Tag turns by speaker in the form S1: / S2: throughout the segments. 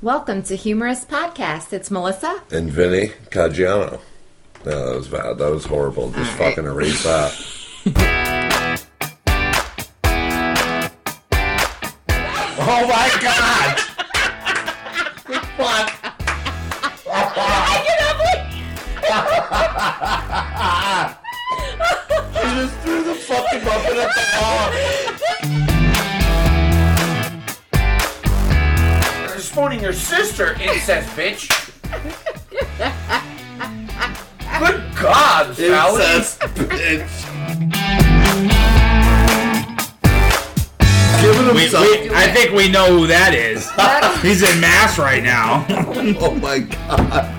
S1: Welcome to Humorous Podcast. It's Melissa.
S2: And Vinny Caggiano. No, that was bad. That was horrible. Just
S1: All right.
S2: fucking erase that. oh my god! what? I just threw the fucking muppet at the wall.
S3: You're spawning your sister, incest bitch. Good God, Sally.
S2: Incest bitch. Giving
S4: We,
S2: himself.
S4: we, I think we know who that is. He's in mass right now.
S2: oh my god.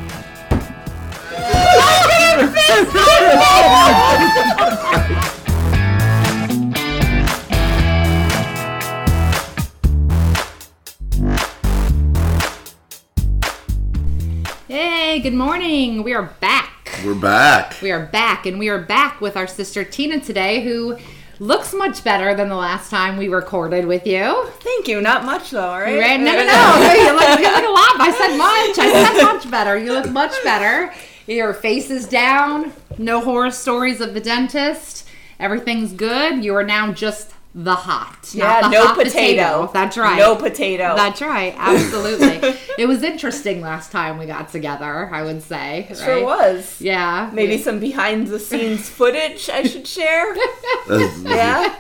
S1: Good morning. We are back.
S2: We're back.
S1: We are back, and we are back with our sister Tina today, who looks much better than the last time we recorded with you.
S5: Thank you. Not much though, right?
S1: Right? No, no, no. You look, you look a lot. I said much. I said much better. You look much better. Your face is down. No horror stories of the dentist. Everything's good. You are now just the hot.
S5: Yeah,
S1: the
S5: no
S1: hot
S5: potato.
S1: That's right.
S5: No potato.
S1: That's right. Absolutely. it was interesting last time we got together, I would say.
S5: It sure
S1: right?
S5: was.
S1: Yeah.
S5: Maybe some behind the scenes footage I should share. yeah.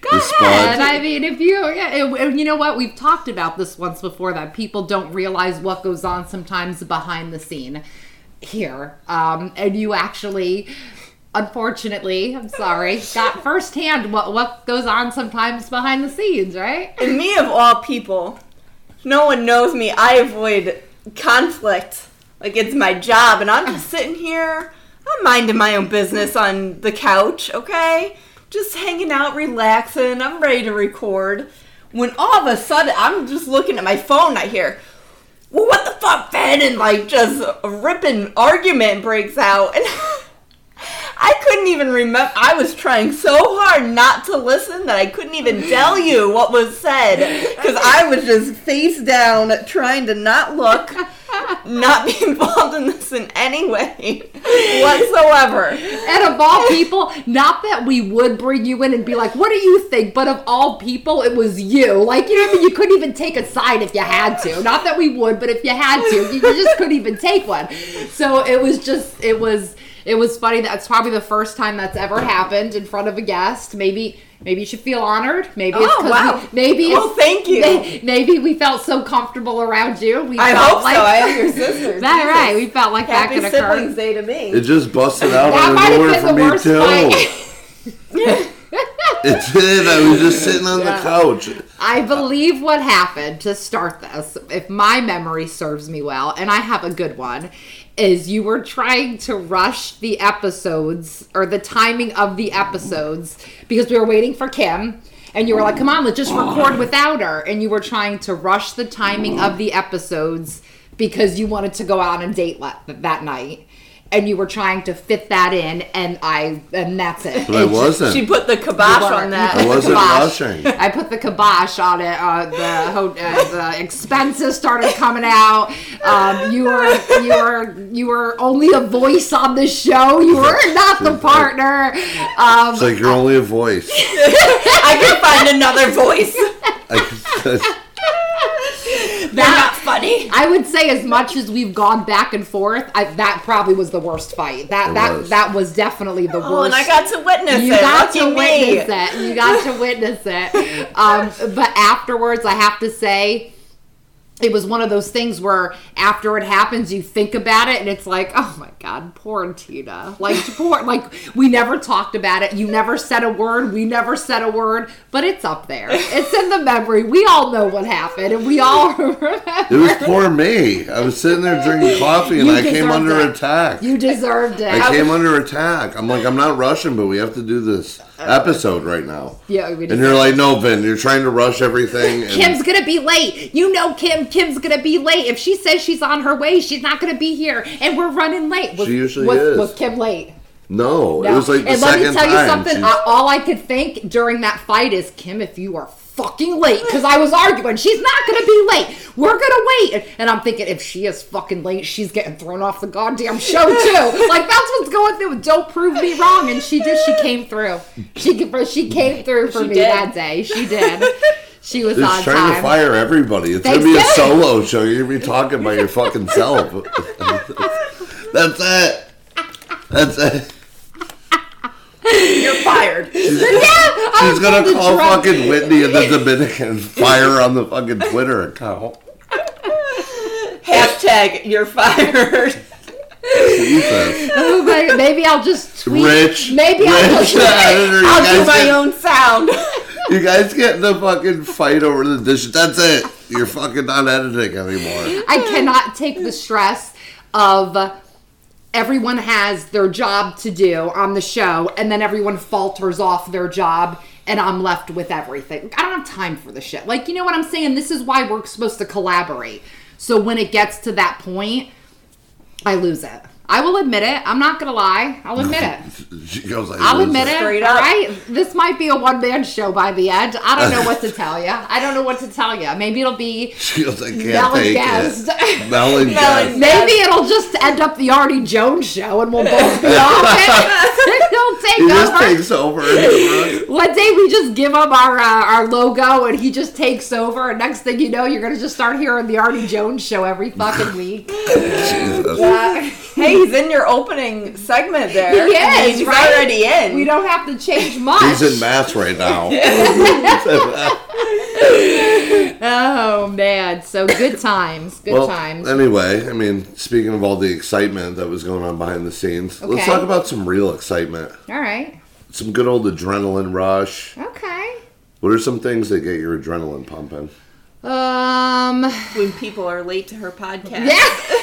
S1: Go
S2: The
S1: ahead.
S2: spot.
S1: I mean, if you, yeah, it- and you know what? We've talked about this once before that people don't realize what goes on sometimes behind the scene here. Um, and you actually, unfortunately, I'm sorry, got firsthand what, what goes on sometimes behind the scenes, right?
S5: And me of all people, no one knows me. I avoid conflict like it's my job, and I'm just sitting here. I'm minding my own business on the couch, okay? Just hanging out, relaxing. I'm ready to record. When all of a sudden, I'm just looking at my phone. I hear, well, what the fuck, Ben? And like, just a ripping argument breaks out. And I couldn't even remember. I was trying so hard not to listen that I couldn't even tell you what was said because I was just face down trying to not look, not be involved in this in any way whatsoever.
S1: And of all people, not that we would bring you in and be like, what do you think? But of all people, it was you. Like, you know I mean? You couldn't even take a side if you had to. Not that we would, but if you had to, you just couldn't even take one. So it was just, it was, it was funny. That's probably the first time that's ever happened in front of a guest. Maybe, maybe you should feel honored. Maybe it's
S5: Oh,
S1: 'cause
S5: wow.
S1: we, maybe
S5: Well, thank you.
S1: may- Maybe we felt so comfortable around you. We
S5: I
S1: felt
S5: hope so. I am your sister.
S1: That
S5: Jesus.
S1: right. We felt like
S5: Happy
S1: that could occur.
S5: siblings day to me.
S2: It just busted out
S1: That
S2: out
S1: might
S2: of
S1: have
S2: nowhere
S1: been
S2: for
S1: the
S2: me
S1: worst
S2: too.
S1: fight.
S2: It did. I was just sitting on
S1: Yeah.
S2: the couch.
S1: I believe what happened to start this, if my memory serves me well, and I have a good one, is you were trying to rush the episodes or the timing of the episodes because we were waiting for Kim. And you were like, come on, let's just record without her. And you were trying to rush the timing of the episodes because you wanted to go out on a date that night. And you were trying to fit that in, and I, and that's it.
S2: But I
S1: It
S2: wasn't.
S5: She put the kibosh on that.
S1: You
S2: I wasn't rushing.
S1: I put the kibosh on it. Uh, the uh, the expenses started coming out. Um, you were you were you were only a voice on the show. You were not the partner. Um,
S2: It's like you're only a voice.
S5: I can find another voice.
S2: I,
S5: They're not funny.
S1: I would say as much as we've gone back and forth, I, that probably was the worst fight. That
S2: It
S1: that
S2: was.
S1: that was definitely the worst.
S5: Oh, and I got to witness it.
S1: you
S5: it.
S1: got
S5: Lucky
S1: to
S5: me.
S1: witness it. You got to witness it. Um, but afterwards, I have to say, it was one of those things where after it happens, you think about it, and it's like, oh my god, poor Tina. Like poor, like we never talked about it. You never said a word. We never said a word. But it's up there. It's in the memory. We all know what happened, and we all remember.
S2: it was poor me. I was sitting there drinking coffee and
S1: You
S2: I came under
S1: it.
S2: attack.
S1: You deserved it.
S2: I came under attack. I'm like, I'm not rushing, but we have to do this episode right now.
S1: yeah, we
S2: And you're like, no, Vin, you're trying to rush everything. And
S1: Kim's gonna be late. You know Kim. Kim's gonna be late. If she says she's on her way, she's not gonna be here, and we're running late. Was,
S2: She usually
S1: was,
S2: is.
S1: Was Kim late?
S2: no, it was like the
S1: and let me tell
S2: time.
S1: you something. I, all I could think during that fight is, Kim, if you are fucking late, because I was arguing, she's not gonna be late. We're gonna wait. and I'm thinking, if she is fucking late, she's getting thrown off the goddamn show too. like that's what's going through. Don't prove me wrong. And she just She came through. She she came through for
S5: She
S1: me
S5: did.
S1: that day. She did. She was
S2: Just
S1: on
S2: trying to fire everybody. It's gonna be a solo show. You're gonna be talking by your fucking self. That's it. That's it.
S5: You're fired.
S1: yeah,
S2: She's gonna call
S1: truck.
S2: fucking Whitney in the Dominican fire on the fucking Twitter account.
S5: Hashtag you're fired.
S2: Jesus.
S1: Oh my- maybe I'll just tweet.
S2: Rich.
S1: Maybe I'll just.
S2: editor,
S5: I'll do my
S2: get-
S5: own sound.
S2: You guys get in a fucking fight over the dishes. That's it. You're fucking not editing anymore.
S1: I cannot take the stress of everyone has their job to do on the show and then everyone falters off their job and I'm left with everything. I don't have time for the shit. Like, you know what I'm saying? This is why we're supposed to collaborate. So when it gets to that point, I lose it. I will admit it. I'm not gonna lie. I'll admit it.
S2: She goes like,
S1: I'll admit it.
S5: Straight up.
S1: right, this might be a one man show by the end. I don't know what to tell you. I don't know what to tell you. Maybe it'll be
S2: She goes, I can't
S1: Mel and
S2: take
S1: Guest.
S2: it. Mel and
S5: Mel
S2: Guest.
S1: Maybe it'll just end up the Artie Jones show, and we'll both be off it. He'll take
S2: He just
S1: over.
S2: takes over.
S1: One day we just give him our uh, our logo, and he just takes over. And next thing you know, you're gonna just start hearing the Artie Jones show every fucking week.
S2: Jesus.
S1: Uh,
S5: Hey, he's in your opening segment there.
S1: He is,
S5: he's
S1: right?
S5: already in.
S1: we don't have to change much.
S2: He's in mass right now.
S1: oh man, so good times, good
S2: well,
S1: times.
S2: anyway, I mean, speaking of all the excitement that was going on behind the scenes, let's talk about some real excitement.
S1: All right,
S2: Some good old adrenaline rush.
S1: okay.
S2: What are some things that get your adrenaline pumping?
S1: Um,
S5: when people are late to her podcast.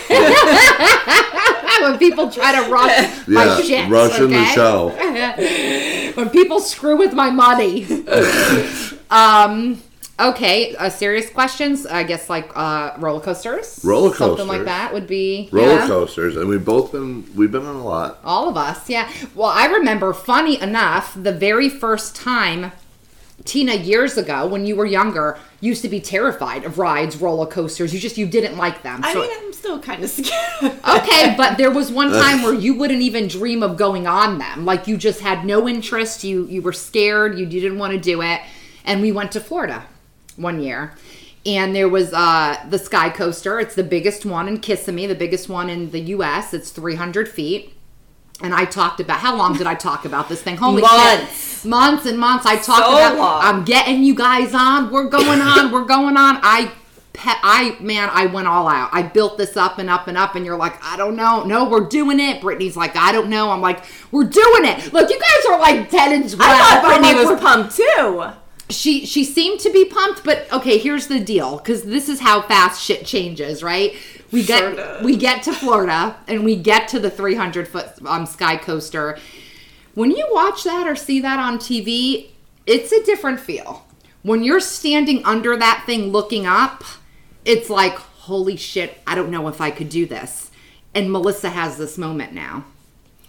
S1: yeah. when people try to rush my
S2: Yeah,
S1: shit,
S2: rushing the
S1: okay?
S2: show.
S1: when people screw with my money. um. Okay. Uh, serious questions. I guess like uh, roller coasters.
S2: Roller coasters,
S1: Something like that would be
S2: Roller
S1: yeah.
S2: coasters, and we've both been we've been on a lot.
S1: All of us, yeah. Well, I remember, funny enough, the very first time, Tina, years ago, when you were younger, used to be terrified of rides, roller coasters. You just you didn't like them.
S5: I
S1: So-
S5: mean, I'm still kind of scared.
S1: okay, but there was one time where you wouldn't even dream of going on them. Like you just had no interest. You you were scared. You didn't want to do it. And we went to Florida one year. And there was uh, the Sky Coaster. It's the biggest one in Kissimmee, the biggest one in the U.S. It's 300 feet. And I talked about how long did I talk about this thing? Holy
S5: Months.
S1: shit, months and months. I talked
S5: So
S1: about.
S5: long.
S1: I'm getting you guys on. We're going on. We're going on. I pe- I man, I went all out. I built this up and up and up, and you're like, I don't know. No, we're doing it. Brittany's like, I don't know. I'm like, we're doing it. Look, you guys are like ten and twelve.
S5: I thought Brittany
S1: like,
S5: was pumped too.
S1: She she seemed to be pumped, but okay, here's the deal because this is how fast shit changes, right? We get we get to Florida and we get to the 300 foot um, sky coaster. When you watch that or see that on TV, it's a different feel. When you're standing under that thing looking up, it's like, holy shit, I don't know if I could do this. And Melissa has this moment now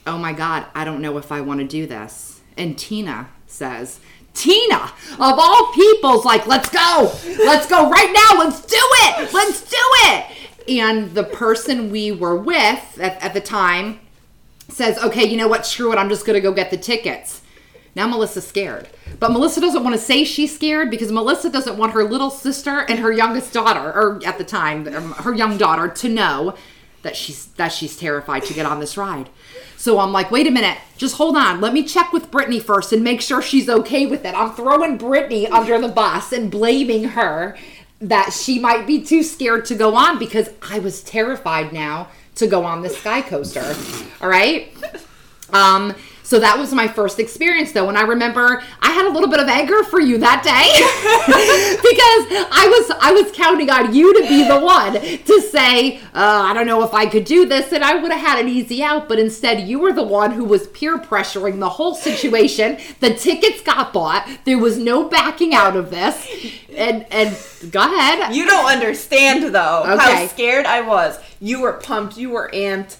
S1: oh my God, I don't know if I want to do this. And Tina says, Tina, of all people's like, let's go, let's go right now, let's do it, let's do it. And the person we were with at, at the time says, okay, you know what, screw it, I'm just gonna go get the tickets. Now Melissa's scared. But Melissa doesn't want to say she's scared because Melissa doesn't want her little sister and her youngest daughter, or at the time, um, her young daughter, to know that she's that she's terrified to get on this ride. So I'm like, wait a minute, just hold on. Let me check with Brittany first and make sure she's okay with it. I'm throwing Brittany under the bus and blaming her that she might be too scared to go on because I was terrified now to go on the sky coaster. All right. Um, so that was my first experience though, and I remember I had a little bit of anger for you that day because I was I was counting on you to be the one to say uh, I don't know if I could do this, and I would have had an easy out, but instead you were the one who was peer pressuring the whole situation. The tickets got bought. There was no backing out of this, and and go ahead.
S5: You don't understand though
S1: Okay.
S5: how scared I was. You were pumped. You were amped.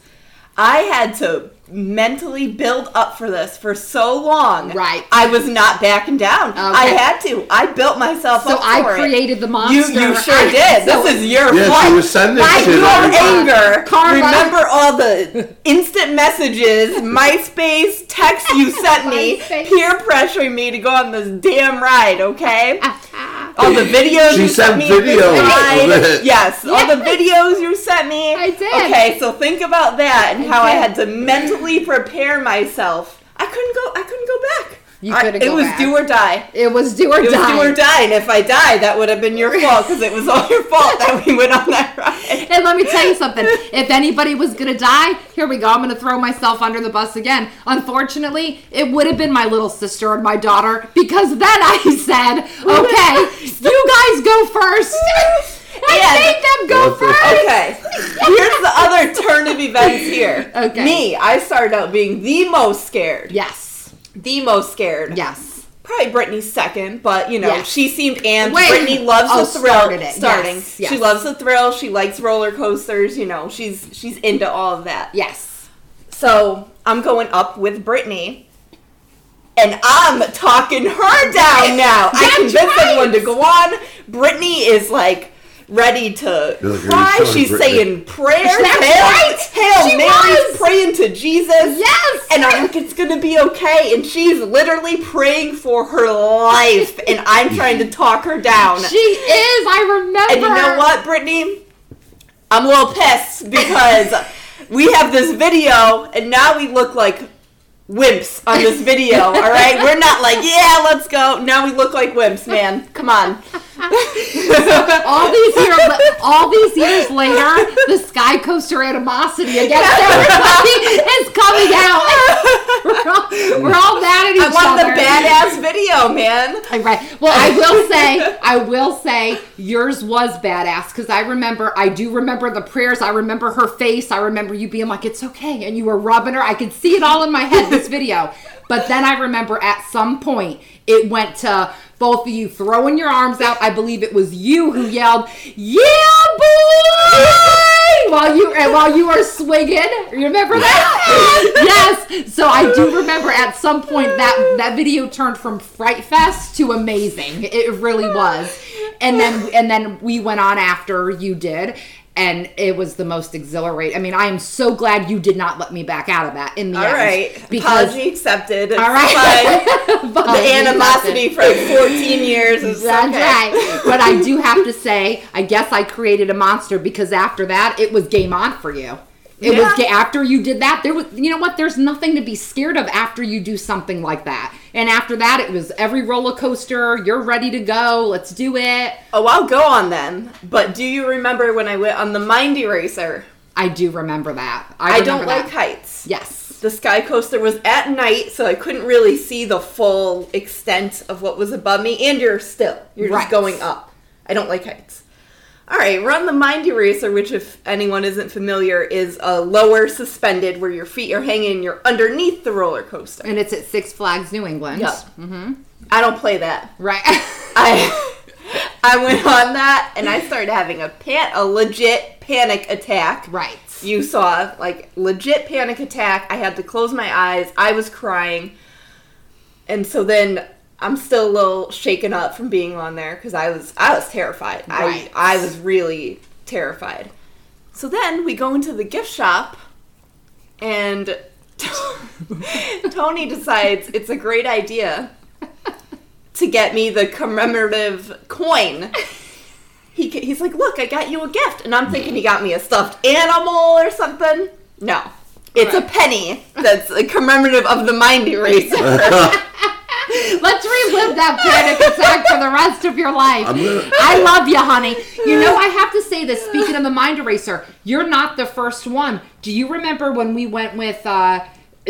S5: I had to mentally build up for this for so long.
S1: Right.
S5: I was not backing down. I had to. I built myself
S1: So
S5: up
S1: I
S5: for it.
S1: created the
S5: You,
S1: monster.
S5: you sure
S1: I-
S5: did.
S1: so-
S5: this is your
S2: Yeah,
S5: fault.
S2: she was sending
S5: By
S2: shit
S5: your anger,
S1: Karma.
S5: remember all the instant messages, MySpace texts you sent me, peer pressuring me to go on this damn ride, okay? All the videos
S2: She
S5: you
S2: sent
S5: sent me of this
S2: videos of
S5: Yes, all the videos you sent me.
S1: I did.
S5: Okay, so think about that and how I had to mentally prepare myself. I couldn't go. I couldn't go back.
S1: You couldn't
S5: It was
S1: back.
S5: do or die.
S1: It was do or
S5: It was
S1: die.
S5: do or die, and if I died, that would have been your fault because it was all your fault that we went on that ride.
S1: And let me tell you something. If anybody was gonna die, here we go. I'm gonna throw myself under the bus again. Unfortunately, it would have been my little sister and my daughter because then I said, "Okay, you guys go first. I
S5: And-
S1: made them go first.
S5: Okay, here's the other turn of events here.
S1: Okay.
S5: Me, I started out being the most scared.
S1: Yes.
S5: The most scared.
S1: Yes.
S5: Probably Brittany's second, but you know,
S1: Yes.
S5: she seemed and
S1: Wait.
S5: Brittany loves
S1: Oh,
S5: the thrill.
S1: started it.
S5: Starting.
S1: Yes, yes.
S5: She loves the thrill. She likes roller coasters. You know, she's she's into all of that.
S1: Yes.
S5: So I'm going up with Brittany. And I'm talking her down now. I
S1: That's
S5: convinced
S1: right.
S5: everyone to go on. Brittany is like ready to
S2: like,
S5: cry. She's
S2: Brittany?
S5: saying prayers.
S1: That's
S5: Hail,
S1: right.
S5: Hail
S1: She
S5: Mary's
S1: was.
S5: praying to Jesus.
S1: Yes.
S5: And I'm like, it's gonna be okay. And she's literally praying for her life. And I'm trying to talk her down.
S1: She is. I remember.
S5: And you know what, Brittany? I'm a little pissed because we have this video and now we look like wimps on this video, all right? We're not like, yeah, let's go. Now we look like wimps, man. Come on.
S1: all these years, all these years later, the Sky Coaster animosity against everybody is coming out. We're all, we're all mad at each
S5: I want
S1: other.
S5: the badass video, man.
S1: Right. Well, I will say, I will say, yours was badass because I remember, I do remember the prayers. I remember her face. I remember you being like, "It's okay," and you were rubbing her. I could see it all in my head. This video, but then I remember at some point it went to both of you throwing your arms out. I believe it was you who yelled, "Yeah, boy!" while you and while you were swinging. Remember that? yes. So I do remember at some point that that video turned from Fright Fest to amazing. It really was. And then and then we went on after you did. And it was the most exhilarating. I mean, I am so glad you did not let me back out of that in the
S5: All
S1: end.
S5: right.
S1: Because
S5: Apology accepted. It's
S1: all right.
S5: The animosity for 14 years is
S1: That's
S5: okay.
S1: right. But I do have to say, I guess I created a monster because after that, it was game on for you. It was
S5: Yeah.
S1: ga- after you did that. There was, you know what? There's nothing to be scared of after you do something like that. And after that, it was every roller coaster. You're ready to go. Let's do it.
S5: Oh, I'll go on then. But do you remember when I went on the Mind Eraser?
S1: I do remember that.
S5: I,
S1: I,
S5: don't
S1: remember
S5: like heights.
S1: Yes.
S5: The sky coaster was at night, so I couldn't really see the full extent of what was above me. And you're still, you're
S1: Right.
S5: just going up. I don't like heights. All right, we're the Mind Eraser, which, if anyone isn't familiar, is a lower suspended where your feet are hanging. You're underneath the roller coaster.
S1: And it's at Six Flags New England.
S5: Yep. Mm-hmm. I don't play that.
S1: Right.
S5: I I went on that and I started having a pan a legit panic attack.
S1: right.
S5: You saw like legit panic attack. I had to close my eyes. I was crying. And so then I'm still a little shaken up from being on there because I was I was terrified.
S1: Right.
S5: I I was really terrified. So then we go into the gift shop and Tony decides it's a great idea to get me the commemorative coin. He, he's like, look, I got you a gift. And I'm thinking he got me a stuffed animal or something. No. It's a penny that's a commemorative of the mind eraser.
S1: Let's relive that panic attack for the rest of your life.
S2: Gonna-
S1: I love you, honey. You know, I have to say this. Speaking of the mind eraser, you're not the first one. Do you remember when we went with uh,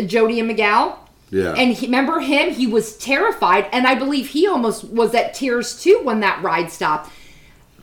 S1: Jody and Miguel?
S2: Yeah.
S1: And he, remember him? He was terrified, and I believe he almost was at tears too when that ride stopped.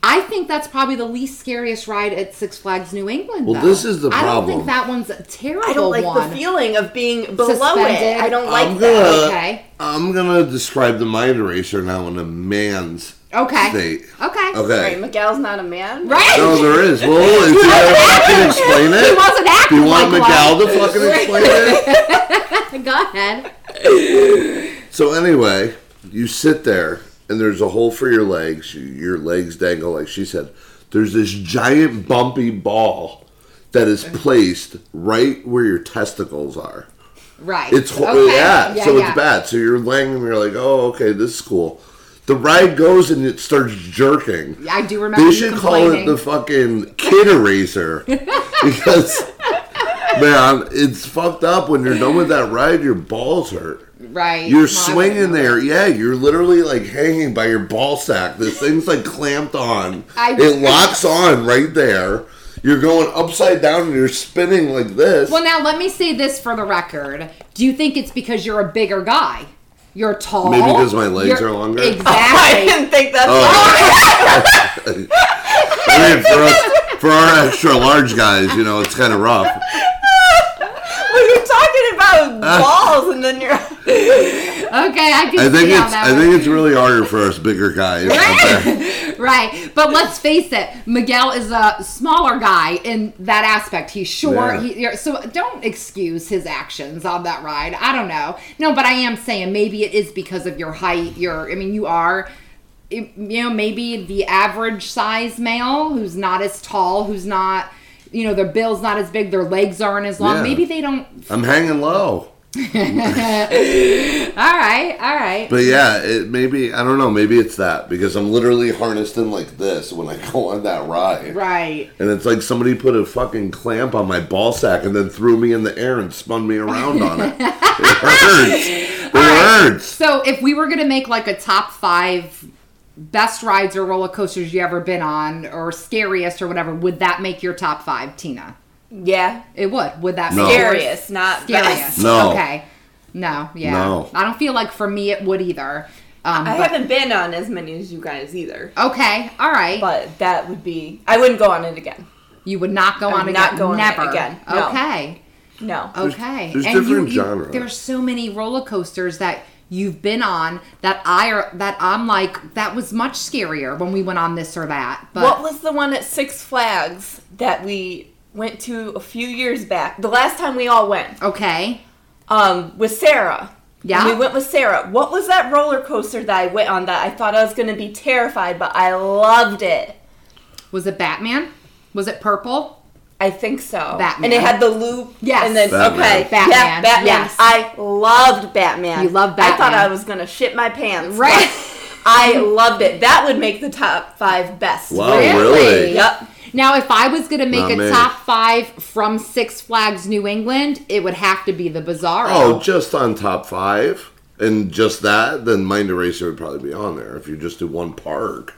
S1: I think that's probably the least scariest ride at Six Flags New England.
S2: Well,
S1: though.
S2: this is the problem.
S1: I don't think that one's a terrible
S5: I don't like
S1: one.
S5: the feeling of being below
S1: Suspended.
S5: it. I don't like
S2: I'm
S5: that.
S2: gonna,
S1: Okay.
S2: I'm gonna describe the mind eraser now in a man's
S1: Okay.
S2: state.
S1: Okay.
S2: Okay.
S5: Right, Miguel's not a man.
S1: Right.
S2: No, there is. Well, if you gotta fucking explain
S1: He
S2: it,
S1: wasn't
S2: do you want
S1: like
S2: Miguel
S1: one.
S2: to fucking explain it?
S1: Go ahead.
S2: So anyway, you sit there and there's a hole for your legs. Your legs dangle, like she said. There's this giant bumpy ball that is placed right where your testicles are.
S1: Right.
S2: It's
S1: Okay.
S2: yeah, so
S1: yeah.
S2: it's bad. So you're laying and you're like, oh, okay, this is cool. The ride goes and it starts jerking.
S1: Yeah, I do remember
S2: They should call it the fucking kid eraser because man, it's fucked up when you're done with that ride. Your balls hurt.
S1: Right.
S2: You're swinging there, yeah. You're literally like hanging by your ball sack. This thing's like clamped on.
S1: I-
S2: it locks on right there. You're going upside down and you're spinning like this.
S1: Well, now let me say this for the record. Do you think it's because you're a bigger guy? You're tall.
S2: Maybe because my legs
S1: You're-
S2: are longer?
S5: I didn't think that's
S2: Oh. I mean, for us, for our extra large guys, you know, it's kind of rough.
S5: Well, you're talking about balls, and then you're.
S1: Okay, I can
S2: I think it's
S1: that
S2: I think it's really harder for us bigger guys. there.
S1: right. But let's face it, Miguel is a smaller guy in that aspect. He's short.
S2: Yeah.
S1: He, so don't excuse his actions on that ride. I don't know. No, but I am saying maybe it is because of your height. Your, I mean, you are. You know, maybe the average size male who's not as tall, who's not, you know, their bill's not as big, their legs aren't as long.
S2: Yeah.
S1: Maybe they don't.
S2: I'm hanging low.
S1: All right, all right.
S2: But yeah, it maybe I don't know. Maybe it's that because I'm literally harnessed in like this when I go on that ride.
S1: right.
S2: And it's like somebody put a fucking clamp on my ball sack and then threw me in the air and spun me around on it. It hurts. It hurts.
S1: So if we were gonna make like a top five best rides or roller coasters you ever been on, or scariest or whatever, would that make your top five, Tina?
S5: Yeah.
S1: It would. Would that
S2: No.
S1: make yours
S5: Scariest, not
S1: scariest?
S5: best.
S2: No.
S1: Okay. No. Yeah.
S2: No.
S1: I don't feel like for me it would either. Um,
S5: I
S1: but-
S5: haven't been on as many as you guys either.
S1: Okay. All right.
S5: But that would be. I wouldn't go on it again.
S1: you would not go
S5: I'm
S1: on
S5: not
S1: again.
S5: going on it again. No.
S1: Okay.
S5: No.
S1: Okay.
S2: there's
S1: and you,
S2: different
S1: you,
S2: genres.
S1: there's so many roller coasters that you've been on that I are that I'm like that was much scarier when we went on this or that. But
S5: What was the one at Six Flags that we went to a few years back? The last time we all went,
S1: okay.
S5: um, with Sarah.
S1: Yeah.
S5: We went with Sarah. What was that roller coaster that I went on that I thought I was going to be terrified, but I loved it?
S1: Was it Batman? Was it purple?
S5: I think so.
S1: Batman.
S5: And it had the loop.
S1: Yes.
S5: And then
S2: Batman.
S5: okay,
S1: Batman,
S5: Yeah, Batman.
S1: yes.
S5: I loved Batman.
S1: You love Batman?
S5: I thought I was gonna shit my pants.
S1: Right.
S5: I loved it. That would make the top five best.
S2: Wow,
S1: Really?
S2: really?
S5: Yep.
S1: Now, if I was going to make
S2: Not
S1: a
S2: me.
S1: top five from Six Flags New England, it would have to be the Bizarro.
S2: Oh, just on top five and just that, then Mind Eraser would probably be on there if you just do one park.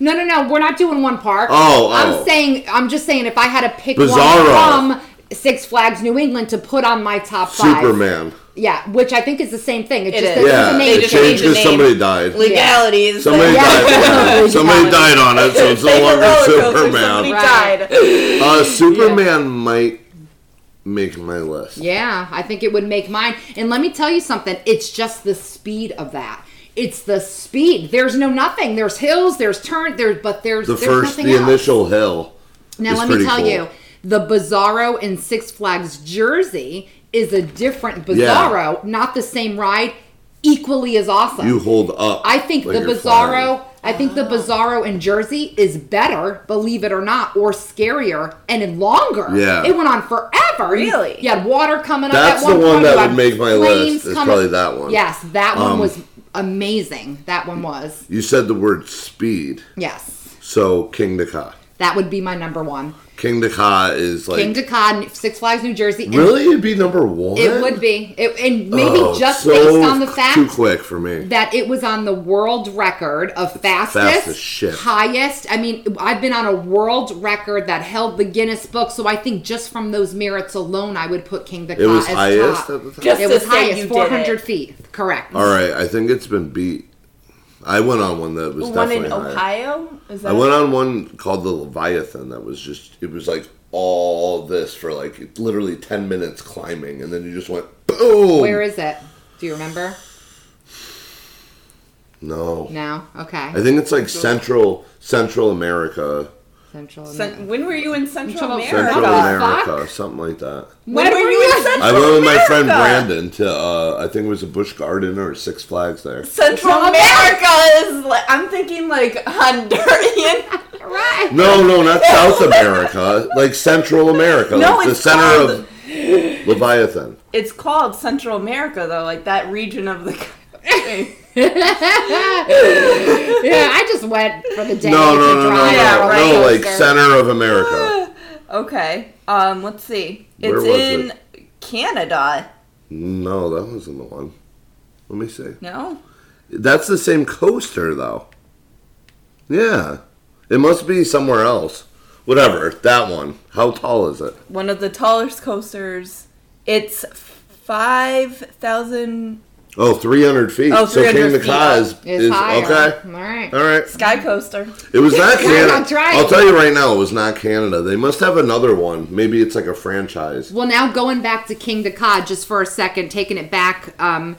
S1: no, no, no. We're not doing one park.
S2: Oh, oh.
S1: I'm
S2: oh.
S1: saying, I'm just saying, if I had to pick
S2: Bizarro.
S1: one from Six Flags New England to put on my top five.
S2: Superman.
S1: Yeah, which I think is the same thing. It,
S5: It
S1: just
S5: is.
S1: it's
S2: Yeah,
S1: a
S5: They
S1: name
S2: it
S1: change.
S2: changed
S5: the
S2: because
S5: name.
S2: somebody died.
S5: Legalities.
S2: Somebody
S1: Yeah.
S2: died. somebody died on it, so it's no longer
S5: roller coaster, Somebody
S2: Superman.
S1: Right.
S5: died.
S2: Uh, Superman might make my list.
S1: Yeah, I think it would make mine. And let me tell you something. It's just the speed of that. It's the speed. There's no nothing. There's hills. There's turn. There's but there's
S2: The
S1: there's
S2: first,
S1: nothing
S2: the
S1: else.
S2: initial hill.
S1: Now
S2: is
S1: let me tell
S2: cool.
S1: you, the Bizarro in Six Flags Jersey is a different
S2: Yeah.
S1: Bizarro, not the same ride, equally as awesome.
S2: You hold up.
S1: I think the Bizarro,
S2: flying.
S1: I think the Bizarro in Jersey is better, believe it or not, or scarier and longer.
S2: Yeah.
S1: It went on forever.
S5: Really?
S1: You had water coming
S2: That's
S1: up at
S2: the
S1: one
S2: one
S1: point.
S2: that would make my list, is
S1: coming-
S2: probably that one.
S1: Yes, that one
S2: Um,
S1: was amazing. That one was.
S2: You said the word speed,
S1: Yes.
S2: so Kingda Ka.
S1: That would be my number one.
S2: Kingda Ka is like
S1: Kingda Ka, Six Flags New Jersey. and
S2: really. It'd be number one.
S1: It would be. It, and maybe
S2: Oh,
S1: just
S2: so
S1: based on the fact
S2: too
S1: fact
S2: quick for me.
S1: that it was on the world record of fastest,
S2: Fastest shit.
S1: highest. I mean, I've been on a world record that held the Guinness book, so I think just from those merits alone, I would put Kingda Ka
S2: It was
S1: as
S2: highest
S1: top.
S2: at the time.
S5: Just
S1: It
S5: to
S1: was
S5: say
S1: highest, 400 feet. Correct.
S2: All right, I think it's been beat. I went on one that was
S5: One
S2: definitely
S5: in
S2: higher.
S5: Ohio? Is that
S2: I went on one called the Leviathan that was just it was like all this for like literally ten minutes climbing, and then you just went boom.
S1: Where is it? Do you remember?
S2: No.
S1: No. Okay.
S2: I think it's like Central Central America.
S1: Central.
S5: Cen- when were you in Central
S1: Central-
S5: America?
S2: Central America,
S1: fuck?
S2: something like that.
S5: When were you in Central
S2: I went with my friend Brandon to uh, I think it was a Busch Garden or Six Flags there.
S5: Central
S1: Central
S5: America is like I'm thinking like Honduran.
S1: Right.
S2: No, no, not South America. Like Central America,
S5: No,
S2: like the center
S5: called-
S2: of Leviathan.
S5: it's called Central America though, like that region of the country.
S1: Yeah, I just went for the day
S2: No,
S1: to
S2: no, no, no,
S1: drive
S2: no,
S5: Yeah, right.
S2: no, like center of America.
S5: okay. Um, let's see. It's
S2: Where was
S5: in Canada.
S2: No, that wasn't the one. Let me see.
S5: No?
S2: That's the same coaster, though. Yeah, it must be somewhere else. Whatever, that one. How tall is it?
S5: One of the tallest coasters. It's five thousand
S2: Oh, 300 feet.
S5: Oh,
S2: so
S5: 300
S2: King
S5: feet.
S2: Ka is,
S1: Is
S2: is okay.
S1: All right.
S2: All right.
S5: sky coaster.
S2: It was not
S1: Yeah,
S2: Canada.
S1: that's right.
S2: I'll tell you right now, it was not Canada. They must have another one. Maybe it's like a franchise.
S1: Well, now going back to Kingda Ka just for a second, taking it back um,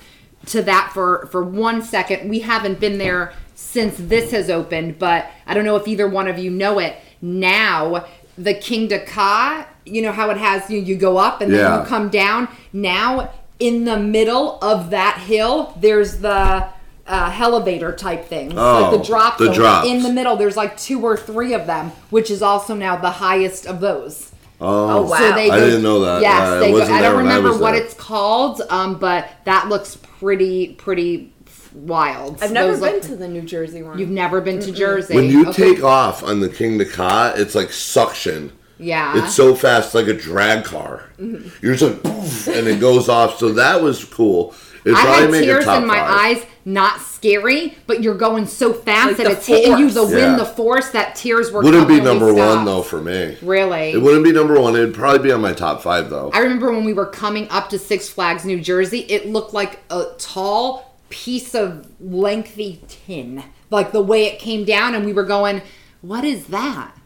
S1: to that for for one second. We haven't been there since this has opened, but I don't know if either one of you know it. Now the Kingda Ka, you know how it has you you go up and then
S2: Yeah.
S1: you come down. Now in the middle of that hill, there's the uh, elevator type things, like
S2: Oh,
S1: the drop
S2: the
S1: zone.
S2: drops.
S1: In the middle, there's like two or three of them, which is also now the highest of those.
S2: Oh, oh
S5: wow.
S1: So they
S2: I didn't know that.
S1: Yes,
S2: Uh, I
S1: they go,
S2: wasn't
S1: I
S2: there
S1: don't
S2: when I
S1: remember
S2: was
S1: what
S2: there.
S1: it's called, um, but that looks pretty pretty wild.
S5: I've never
S1: Those
S5: been
S1: look-
S5: to the New Jersey one.
S1: You've never been to Jersey.
S2: When you
S1: Okay.
S2: take off on the King Ka, it's like suction.
S1: Yeah,
S2: It's so fast, like a drag car.
S1: Mm-hmm.
S2: You're just like, poof, and it goes off. So that was cool. It'd
S1: I had tears in my
S2: five.
S1: eyes. Not scary, but you're going so fast
S5: Like
S1: that
S5: the
S1: it's hitting you the
S5: force.
S1: wind,
S2: Yeah.
S1: the force that tears were.
S2: Wouldn't be
S1: completely
S2: number one though for me.
S1: Really,
S2: It wouldn't be number one. It'd probably be on my top five though.
S1: I remember when we were coming up to Six Flags New Jersey, it looked like a tall piece of lengthy tin. Like the way it came down, and we were going, What is that?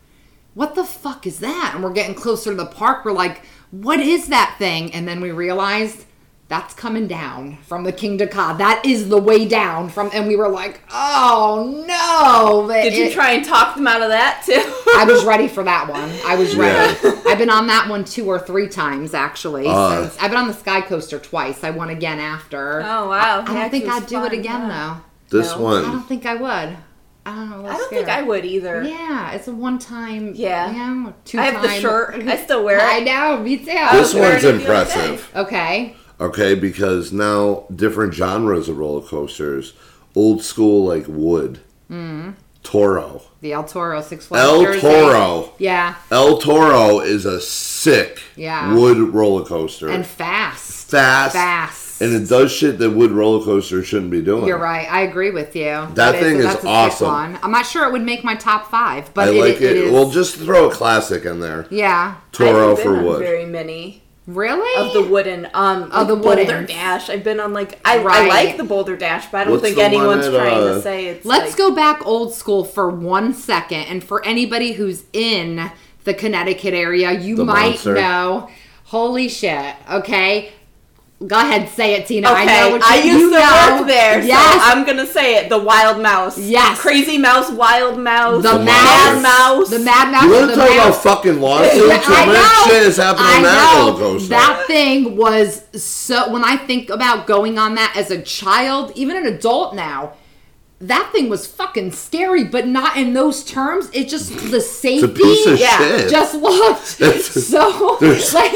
S1: What the fuck is that? And we're getting closer to the park. We're like, What is that thing? And then we realized that's coming down from the Kingda Ka. That is the way down from, and we were like, Oh no! But
S5: Did you
S1: it-
S5: try and talk them out of that too?
S1: I was ready for that one. I was ready.
S2: Yeah.
S1: I've been on that one two or three times actually.
S2: Uh.
S1: since, I've been on the Sky Coaster twice. I won again after.
S5: Oh wow!
S1: I don't think I'd do it again though.
S2: this
S5: No.
S1: I don't think I would. I don't know.
S5: I don't think I would either.
S1: Yeah, it's a one time.
S5: Yeah.
S1: yeah two
S5: I have the shirt. I still wear it.
S1: I
S5: it.
S1: know. Me too.
S2: this one's
S5: it the other day.
S2: impressive.
S1: okay.
S2: Okay, because now different genres of roller coasters, old school like wood, mm-hmm. Toro,
S1: The El Toro Six Flags.
S2: El
S1: Jersey.
S2: Toro.
S1: Yeah,
S2: El Toro is a sick
S1: Yeah.
S2: wood roller coaster.
S1: and fast.
S2: fast,
S1: Fast.
S2: And it does shit that wood roller coasters shouldn't be doing.
S1: You're right. I agree with you.
S2: That thing is
S1: that's a
S2: awesome.
S1: one. I'm not sure it would make my top five, but
S2: I
S1: it,
S2: like it.
S1: it is.
S2: Well, just throw a classic in there.
S1: yeah.
S2: Toro
S5: I've been
S2: for
S5: on
S2: wood.
S5: Very many
S1: Really?
S5: of the wooden um
S1: Of the
S5: wooden Boulder. Dash. I've been on like I,
S1: Right.
S5: I like the Boulder Dash, but I don't
S2: What's
S5: think anyone's
S2: at,
S5: trying
S2: uh,
S5: to say it's.
S1: Let's
S5: like-
S1: go back old school for one second, and for anybody who's in the Connecticut area, you might
S2: monster.
S1: know. Holy shit! Okay, go ahead, say it, Tina.
S5: Okay,
S1: I know what
S5: I used
S1: you
S5: to
S1: know.
S5: work there,
S1: Yes,
S5: so I'm gonna say it. The Wild Mouse.
S1: Yes.
S5: Crazy Mouse, Wild Mouse,
S1: the
S2: The
S1: Mad
S5: Mad Mouse.
S1: the Mad Mouse,
S2: You want
S1: the
S2: to talk about fucking lawsuits?
S1: Yeah,
S2: How much shit is happening on that
S1: know.
S2: roller coaster?
S1: That thing was so. When I think about going on that as a child, even an adult now, that thing was fucking scary, but not in those terms. It just the safety.
S2: it's a piece of
S5: Yeah,
S2: shit.
S1: just looked so like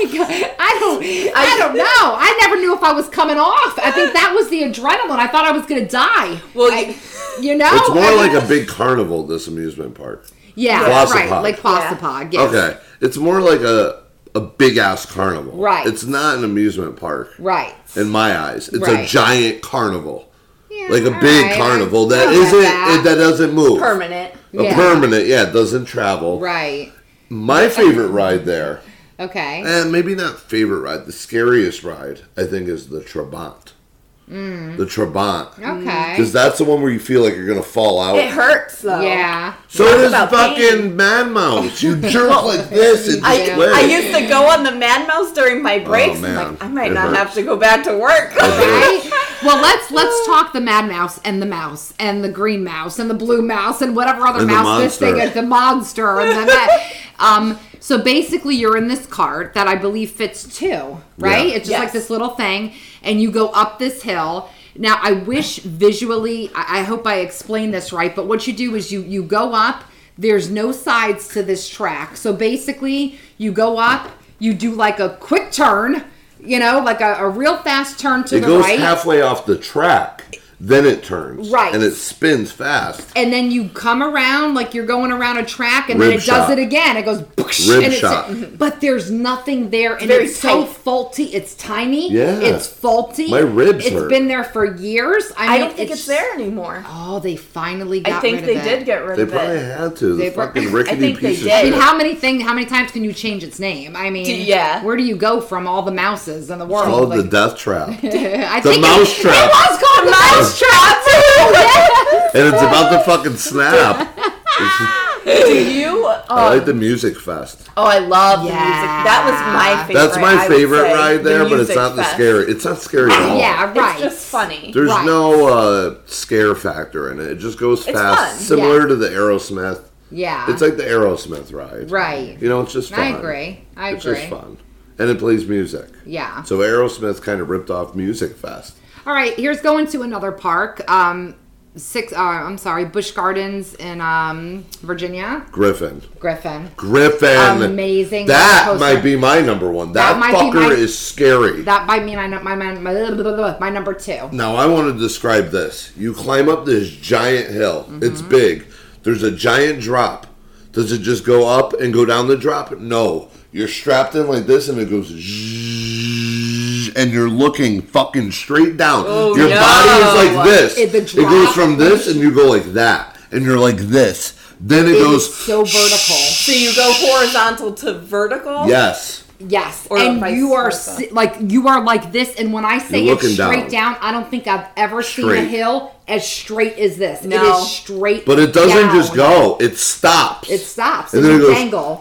S1: I don't I don't know. I never knew if I was coming off. I think that was the adrenaline. I thought I was gonna die.
S5: Well,
S1: I- you know,
S2: it's more
S1: I-
S2: like a big carnival. This amusement park.
S1: yeah,
S2: Quasipod.
S1: right, like Quasipod. Yes.
S2: Okay, it's more like a a big ass carnival.
S1: Right.
S2: It's not an amusement park
S1: right.
S2: in my eyes. It's
S1: Right.
S2: a giant carnival,
S1: Yeah,
S2: like a big
S1: right,
S2: carnival
S1: I-
S2: that
S1: I get
S2: isn't
S1: that.
S2: It, that doesn't move.
S5: permanent.
S2: A
S1: Yeah.
S2: permanent, yeah, it doesn't travel.
S1: Right.
S2: My favorite ride there,
S1: Okay.
S2: and maybe not favorite ride, the scariest ride I think is the Trabant.
S1: Mm.
S2: The Trabant.
S1: Okay.
S2: Because that's the one where you feel like you're gonna fall out.
S5: It hurts though.
S1: Yeah.
S2: So
S5: Talk
S2: does fucking
S5: pain.
S2: Mad Mouse. You jerk like this and
S5: I,
S2: twist.
S5: I used to go on the Mad Mouse during my breaks.
S2: Oh, man.
S5: I'm like, I might
S2: It
S5: not
S2: hurts.
S5: have to go back to work.
S1: Right? Well, let's let's talk the Mad Mouse and the mouse and the green mouse and the blue mouse and whatever other
S2: And
S1: mouse this thing is, the monster and then that. Um, so basically, you're in this cart that I believe fits two, right?
S2: Yeah.
S1: It's just
S5: Yes.
S1: like this little thing, and you go up this hill. Now, I wish visually, I, I hope I explained this right, but what you do is you you go up. There's no sides to this track, so basically, you go up. You do like a quick turn, you know, like a, a real fast turn to
S2: It
S1: the
S2: goes
S1: right.
S2: halfway off the track, then it turns.
S1: Right.
S2: And it spins fast.
S1: and then you come around like you're going around a track, and then
S2: Rib
S1: it does it again. It goes, boosh,
S2: Rib
S1: and it's,
S2: shot. Mm-hmm.
S1: but there's nothing there, and
S5: very
S1: it's so faulty. It's tiny.
S2: Yeah.
S1: it's faulty.
S2: My ribs
S1: It's
S2: hurt.
S1: been there for years. I,
S5: I don't think it's, there anymore.
S1: Oh, they finally got rid of it.
S5: I think
S1: rid
S5: they
S1: of it.
S5: did get rid
S2: They
S5: of it.
S2: They probably had to. The
S1: They pro-
S2: fucking
S1: I
S2: rickety
S5: think they
S2: piece of
S5: did.
S1: I mean, how many things? How many times can you change its name? I mean,
S5: D- yeah.
S1: Where do you go from all the mouses in the world?
S2: called the death trap.
S1: I
S2: The
S1: think
S2: mouse
S1: it,
S2: trap.
S1: It was called mouse trap yes.
S2: and it's about to fucking snap.
S5: Do you?
S2: I
S5: Oh,
S2: like the music fest.
S5: oh, I love the music. That was my favorite.
S2: That's my favorite
S5: say,
S2: ride
S5: the
S2: there, but it's
S5: music
S2: not the scary. It's not scary at all.
S1: Yeah, right.
S5: It's just funny.
S2: There's
S1: Right.
S2: no uh, scare factor in it. It just goes
S5: It's
S2: fast,
S5: fun.
S2: similar
S1: Yeah.
S2: to the Aerosmith.
S1: yeah,
S2: It's like the Aerosmith ride.
S1: right.
S2: You know, it's just fun.
S1: I agree. I
S2: It's
S1: agree.
S2: just fun. And it plays music.
S1: Yeah.
S2: So Aerosmith kind of ripped off Music Fest.
S1: All right, here's going to another park. Um, six. Uh, I'm sorry, Busch Gardens in um, Virginia.
S2: Griffon.
S1: Griffon.
S2: Griffon.
S1: Amazing
S2: That might be my number one. That,
S1: That be
S2: fucker
S1: my-
S2: is scary.
S1: That might mean I know my my, my, my number two.
S2: Now I want to describe this. You climb up this giant hill. It's
S1: Mm-hmm.
S2: big. There's a giant drop. Does it just go up and go down the drop? No. You're strapped in like this and it goes zzzz, and you're looking fucking straight down.
S5: Oh,
S2: Your
S5: no.
S2: body is like this.
S1: It-
S2: It goes from this and you go like that. And you're like this. Then it,
S1: It
S2: goes
S1: so vertical.
S5: So you go horizontal to vertical.
S2: Yes.
S1: Yes,
S5: Or
S1: and you are si- like you are like this. And when I say it's
S2: looking
S1: straight
S2: down.
S1: down. I don't think I've ever seen a hill as straight as this. It
S5: No.
S1: is straight,
S2: But it doesn't
S1: down.
S2: just go. It stops.
S1: It stops
S2: And
S1: and,
S2: then it goes
S1: angle.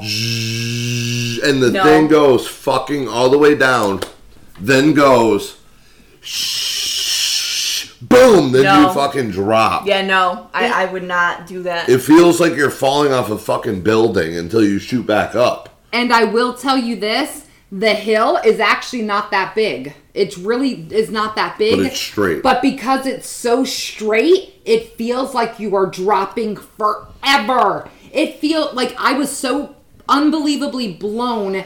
S2: and the
S5: No.
S2: thing goes fucking all the way down, then goes shh, boom, then
S5: No.
S2: you fucking drop.
S5: Yeah, no, I, I would not do that.
S2: It feels like you're falling off a fucking building until you shoot back up.
S1: And I will tell you this: the hill is actually not that big. It's really is not that big.
S2: But it's straight.
S1: But because it's so straight, it feels like you are dropping forever. It feel like I was so unbelievably blown,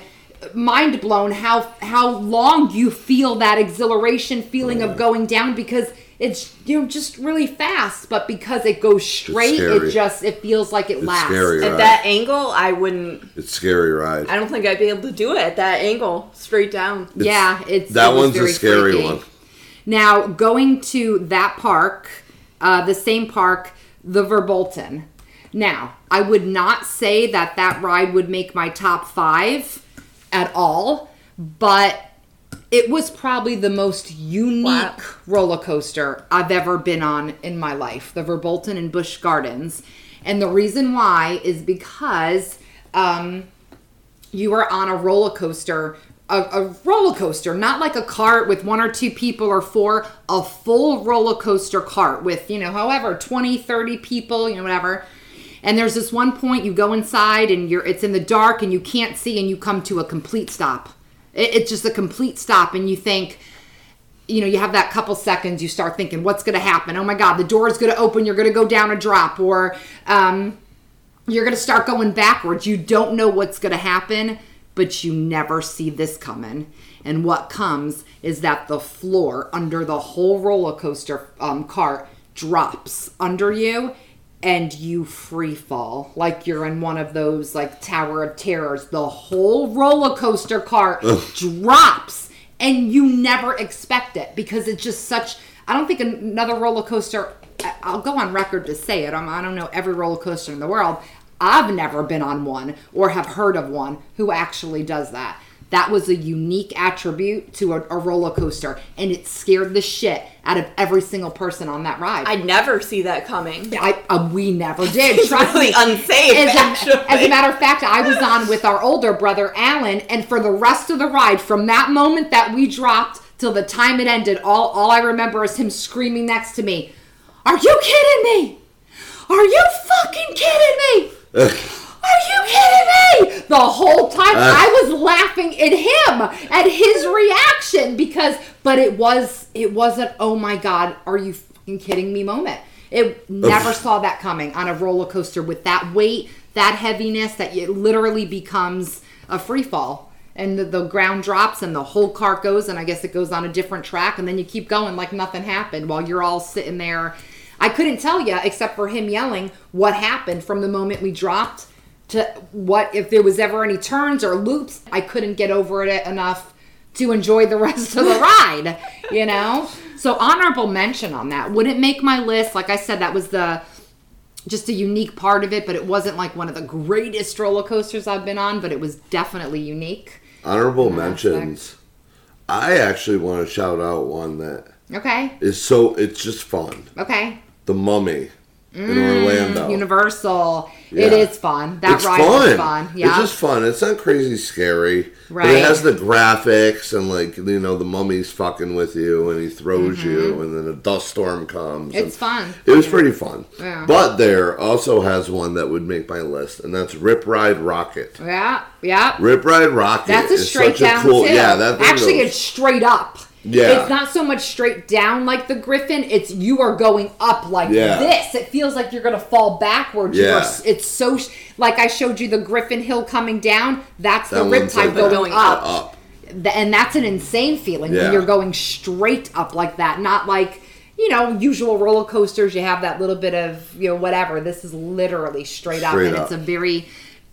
S1: mind blown how how long you feel that exhilaration feeling of going down because it's you know just really fast, but because it goes straight, it just it feels like it
S2: It's
S1: lasts.
S2: scary.
S5: At that angle, I wouldn't.
S2: It's scary ride.
S5: I don't think I'd be able to do it at that angle, straight down.
S1: Yeah, it's
S2: that
S1: it was
S2: one's a scary
S1: freaky.
S2: one.
S1: Now going to that park, uh, the same park, the Verbolten. Now I would not say that that ride would make my top five at all, but it was probably the most unique
S5: Wow.
S1: roller coaster I've ever been on in my life. The Verbolten and Busch Gardens, and the reason why is because. Um, you are on a roller coaster a, a roller coaster not like a cart with one or two people or four a full roller coaster cart with you know however 20 30 people you know whatever and there's this one point you go inside and you're it's in the dark and you can't see and you come to a complete stop it, it's just a complete stop and you think you know, you have that couple seconds, you start thinking, what's going to happen? Oh my God, the door is going to open, you're going to go down a drop, or um, you're going to start going backwards. You don't know what's going to happen, but you never see this coming. And what comes is that the floor under the whole roller coaster um, cart drops under you and you free fall. Like you're in one of those like tower of terrors. The whole roller coaster cart drops and you never expect it because it's just such i don't think another roller coaster i'll go on record to say it. I'm, i don't know every roller coaster in the world. I've never been on one or have heard of one who actually does that that was a unique attribute to a, a roller coaster and it scared the shit out of every single person on that ride
S5: I'd never see that coming.
S1: I, uh, we never did.
S5: It's
S1: Trust
S5: really
S1: me.
S5: unsafe,
S1: As a, as a matter of fact, I was on with our older brother Alan, and for the rest of the ride, from that moment that we dropped till the time it ended. All all I remember is him screaming next to me, "Are you kidding me? Are you fucking kidding me?" Are you kidding me? The whole time
S2: Uh.
S1: I was laughing at him, at his reaction because but it was it wasn't oh my god, are you fucking kidding me moment. It never saw that coming on a roller coaster with that weight, that heaviness that it literally becomes a free fall. And the, the ground drops and the whole cart goes and I guess it goes on a different track and then you keep going like nothing happened while you're all sitting there. I couldn't tell you except for him yelling what happened from the moment we dropped to what if there was ever any turns or loops i couldn't get over it enough to enjoy the rest of the ride you know? So honorable mention on that. Wouldn't make my list like i said that was the just a unique part of it but it wasn't like one of the greatest roller coasters i've been on but it was definitely unique
S2: Honorable mentions. I actually want to shout out one that
S1: okay.
S2: is so it's just fun.
S1: okay.
S2: The Mummy in Orlando.
S1: universal it
S2: Yeah.
S1: is fun that
S2: it's
S1: ride
S2: fun.
S1: is fun yeah
S2: It's just fun. It's not crazy scary. But
S1: Right.
S2: it has the graphics and like you know the mummy's fucking with you and he throws you and then a dust storm comes.
S1: Mm-hmm. It's fun.
S2: It was pretty fun.
S1: Yeah.
S2: But there also has one that would make my list, and that's Rip Ride Rockit.
S1: yeah yeah
S2: Rip Ride Rockit
S1: That's a straight down
S2: a cool.
S1: too.
S2: Yeah, that
S1: actually
S2: goes-
S1: it's straight up.
S2: Yeah.
S1: it's not so much straight down like the Griffon. It's you are going up like
S2: Yeah.
S1: this. It feels like you're gonna fall backwards.
S2: Yeah.
S1: are, it's so sh- like I showed you the Griffon Hill coming down. That's
S2: That
S1: the Riptide going,
S5: going
S1: up.
S2: up.
S1: And that's an insane feeling
S2: Yeah.
S1: when you're going straight up like that. Not like you know usual roller coasters. You have that little bit of you know whatever. This is literally straight, up,
S2: Straight
S1: and
S2: up.
S1: it's a very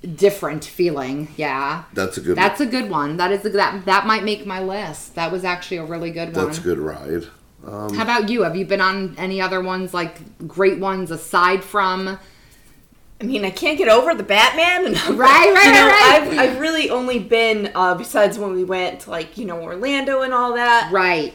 S1: different feeling. Yeah.
S2: That's a good.
S1: That's a good one. That is a, that that might make my list. That was actually a really good one.
S2: that's a good ride.
S1: How about you? Have you been on any other ones like great ones aside from
S5: I mean, I can't get over the Batman. And
S1: Right, right,
S5: you know,
S1: right, right.
S5: I've, I've really only been, uh, besides when we went to, like, you know, Orlando and all that,
S1: right?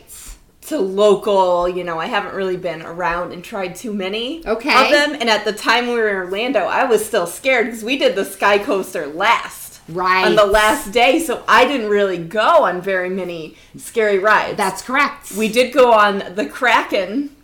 S5: To local, you know, I haven't really been around and tried too many
S1: Okay.
S5: of them. And at the time we were in Orlando, I was still scared because we did the Sky Coaster last.
S1: Right.
S5: On the last day, so I didn't really go on very many scary rides.
S1: That's correct.
S5: we did go on the Kraken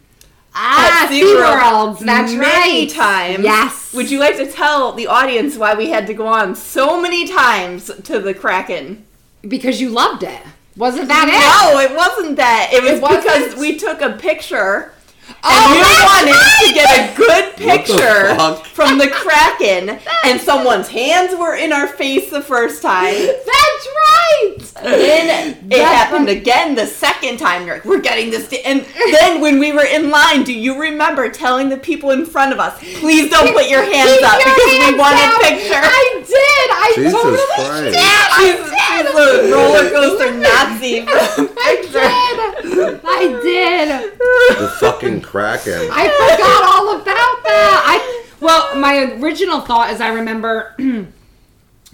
S1: ah
S5: at
S1: SeaWorld. That's
S5: many
S1: right.
S5: times.
S1: Yes.
S5: Would you like to tell the audience why we had to go on so many times to the Kraken?
S1: because you loved it. Wasn't that
S5: No, it wasn't that. It was
S1: It
S5: because we took a picture.
S1: Oh,
S5: and you wanted
S1: right!
S5: to get a good
S2: What the
S5: picture from the Kraken, and someone's hands were in our face the first time.
S1: That's right.
S5: Then it
S1: That's
S5: happened
S1: right.
S5: again the second time. You're like, we're getting this. sta-" And then when we were in line, do you remember telling the people in front of us, please don't put your hands
S1: Keep
S5: up
S1: your
S5: because we want
S1: down.
S5: a picture?
S1: I did. I
S2: Jesus
S1: totally
S2: Christ.
S1: did. I
S5: She's,
S1: did.
S5: she's a roller coaster Nazi
S1: I did. I did.
S2: The fucking Kraken.
S1: I forgot all about that. I well, my original thought is I remember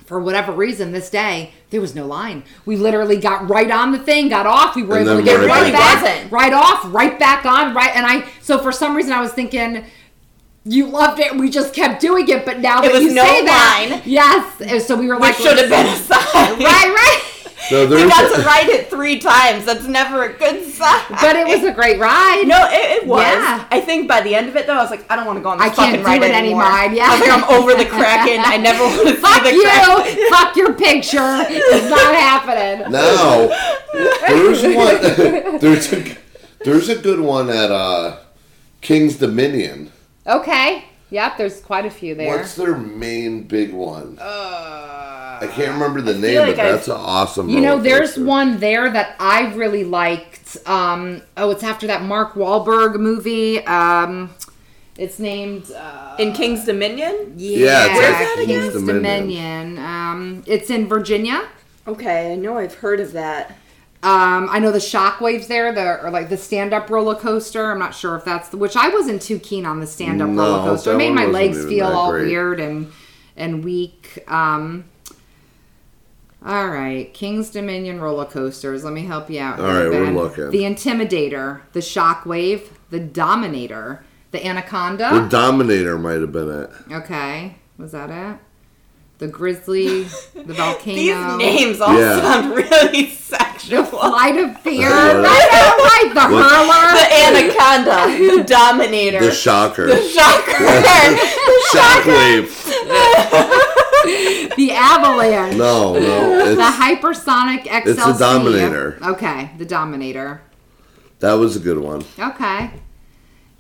S1: for whatever reason this day there was no line. We literally got right on the thing, got off. We were
S2: And
S1: able to get
S2: right
S1: right
S5: back.
S1: back, right off, right back on, right. And I so for some reason I was thinking. You loved it. We just kept doing it, but now that
S5: was
S1: you
S5: no
S1: say that, yes. So we were
S5: Which
S1: like,
S5: should have been a sign.
S1: right, right.
S2: So
S5: We
S2: there's
S5: got to ride it three times. That's never a good sign.
S1: But it was a great ride.
S5: No, it, it was.
S1: Yeah.
S5: I think by the end of it, though, I was like, I don't want to go on this
S1: I can't
S5: fucking
S1: do
S5: ride
S1: it
S5: anymore.
S1: anymore, yeah.
S5: I was like, I'm over the Kraken. I never want to see
S1: Fuck
S5: the
S1: you.
S5: Kraken.
S1: Fuck your picture. It's not happening.
S2: no. There's one. There's a there's a good one at uh, King's Dominion.
S1: Okay. Yep, there's quite a few there.
S2: What's their main big one?
S1: Uh,
S2: I can't remember the name,
S5: like
S2: but
S5: I've-
S2: that's an awesome.
S1: you know, there's
S2: coaster.
S1: one there that I really liked. Um, oh, it's after that Mark Wahlberg movie. Um, it's named. Uh,
S5: In King's Dominion?
S1: yeah,
S2: Yeah,
S5: it's at
S1: King's
S2: King's
S1: Dominion.
S2: Dominion.
S1: Um, it's in Virginia.
S5: Okay, I know I've heard of that.
S1: Um, I know the shockwaves there, the or like the stand-up roller coaster. I'm not sure if that's the which I wasn't too keen on the stand-up
S2: No,
S1: roller coaster. It made my legs feel all
S2: great.
S1: weird and and weak. Um, all right, King's Dominion roller coasters. Let me help you out.
S2: All right,
S1: here,
S2: right, we're looking.
S1: The Intimidator, the Shockwave, the Dominator, the Anaconda.
S2: The Dominator might have been it.
S1: okay, was that it? The Grizzly, the Volcano.
S5: These names all
S2: Yeah.
S5: sound really sexual. actual.
S1: Flight of fear. Right, right. The
S5: The
S1: hurler.
S5: anaconda, the dominator,
S2: The shocker.
S5: the shocker.
S2: The Shockwave.
S1: The avalanche.
S2: No, no.
S1: The hypersonic XLC.
S2: It's the Dominator.
S1: Okay, the Dominator.
S2: that was a good one.
S1: Okay.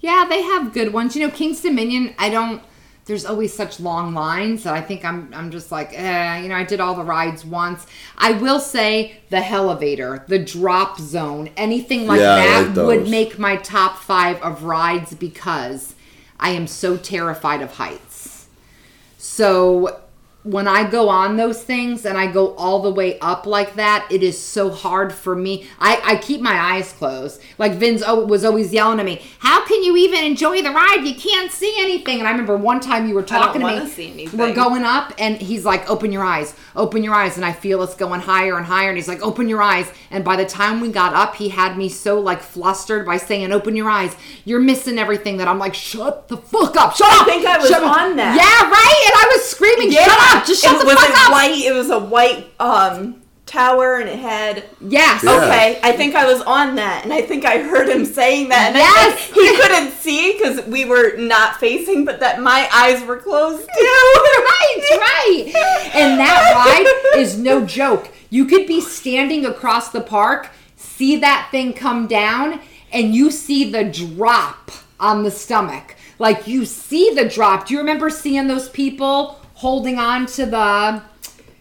S1: Yeah, they have good ones. You know, King's Dominion, I don't there's always such long lines that I think I'm I'm just like, eh, you know, I did all the rides once. I will say the Elevator, the drop zone, anything like
S2: Yeah,
S1: that
S2: like
S1: would make my top 5 of rides because I am so terrified of heights. So when I go on those things and I go all the way up like that, it is so hard for me. I, I keep my eyes closed. Like Vince was always yelling at me, How can you even enjoy the ride? You can't see anything. And I remember one time you were talking to me. We're going up and he's like, Open your eyes, open your eyes. And I feel us going higher and higher. And he's like, Open your eyes. And by the time we got up, he had me so like flustered by saying, Open your eyes. You're missing everything that I'm like, Shut the fuck up. Shut up.
S5: think I was
S1: Shut up."
S5: on that.
S1: Yeah, right? And I was screaming, Shut up. Just shut
S5: it
S1: the
S5: was
S1: fuck
S5: it
S1: up.
S5: white. It was a white um tower, and it had.
S1: Yes.
S2: Yeah.
S5: Okay, I think I was on that, and I think I heard him saying that. And I
S1: Yes.
S5: think he couldn't see because we were not facing, but that my eyes were closed too.
S1: right, right. And that ride is no joke. You could be standing across the park, see that thing come down, and you see the drop on the stomach. Like you see the drop. Do you remember seeing those people holding on to the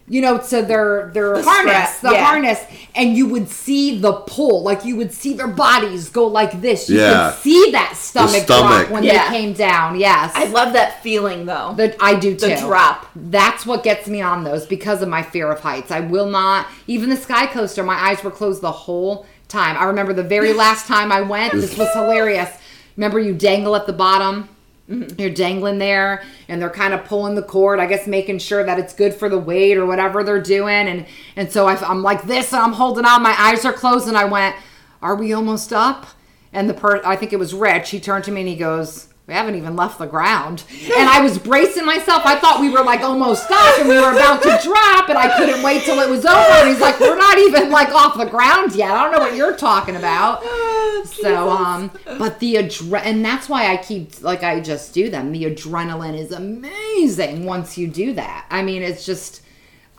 S1: you know, to their their
S5: The
S1: harness,
S5: strap,
S1: the
S5: yeah.
S1: harness, and you would see the pull, like you would see their bodies go like this. You
S2: Yeah.
S1: could see that stomach,
S2: stomach.
S1: drop when
S5: Yeah.
S1: they came down. Yes,
S5: I love that feeling though.
S1: That I do too.
S5: The drop.
S1: That's what gets me on those because of my fear of heights. I will not. Even the sky coaster, my eyes were closed the whole time. I remember the very last time I went. This was hilarious. Remember, you dangle at the bottom. Mm-hmm. You're dangling there, and they're kind of pulling the cord. I guess making sure that it's good for the weight or whatever they're doing. And and so I, I'm like this, and I'm holding on. My eyes are closed, and I went, "Are we almost up?" And the per I think it was Rich. He turned to me and he goes, "We haven't even left the ground." And I was bracing myself. I thought we were like almost stuck and we were about to drop, and I couldn't wait till it was over. And he's like, "We're not even like off the ground yet. I don't know what you're talking about." So um, but the adre and that's why I keep like I just do them. The adrenaline is amazing once you do that. I mean, it's just.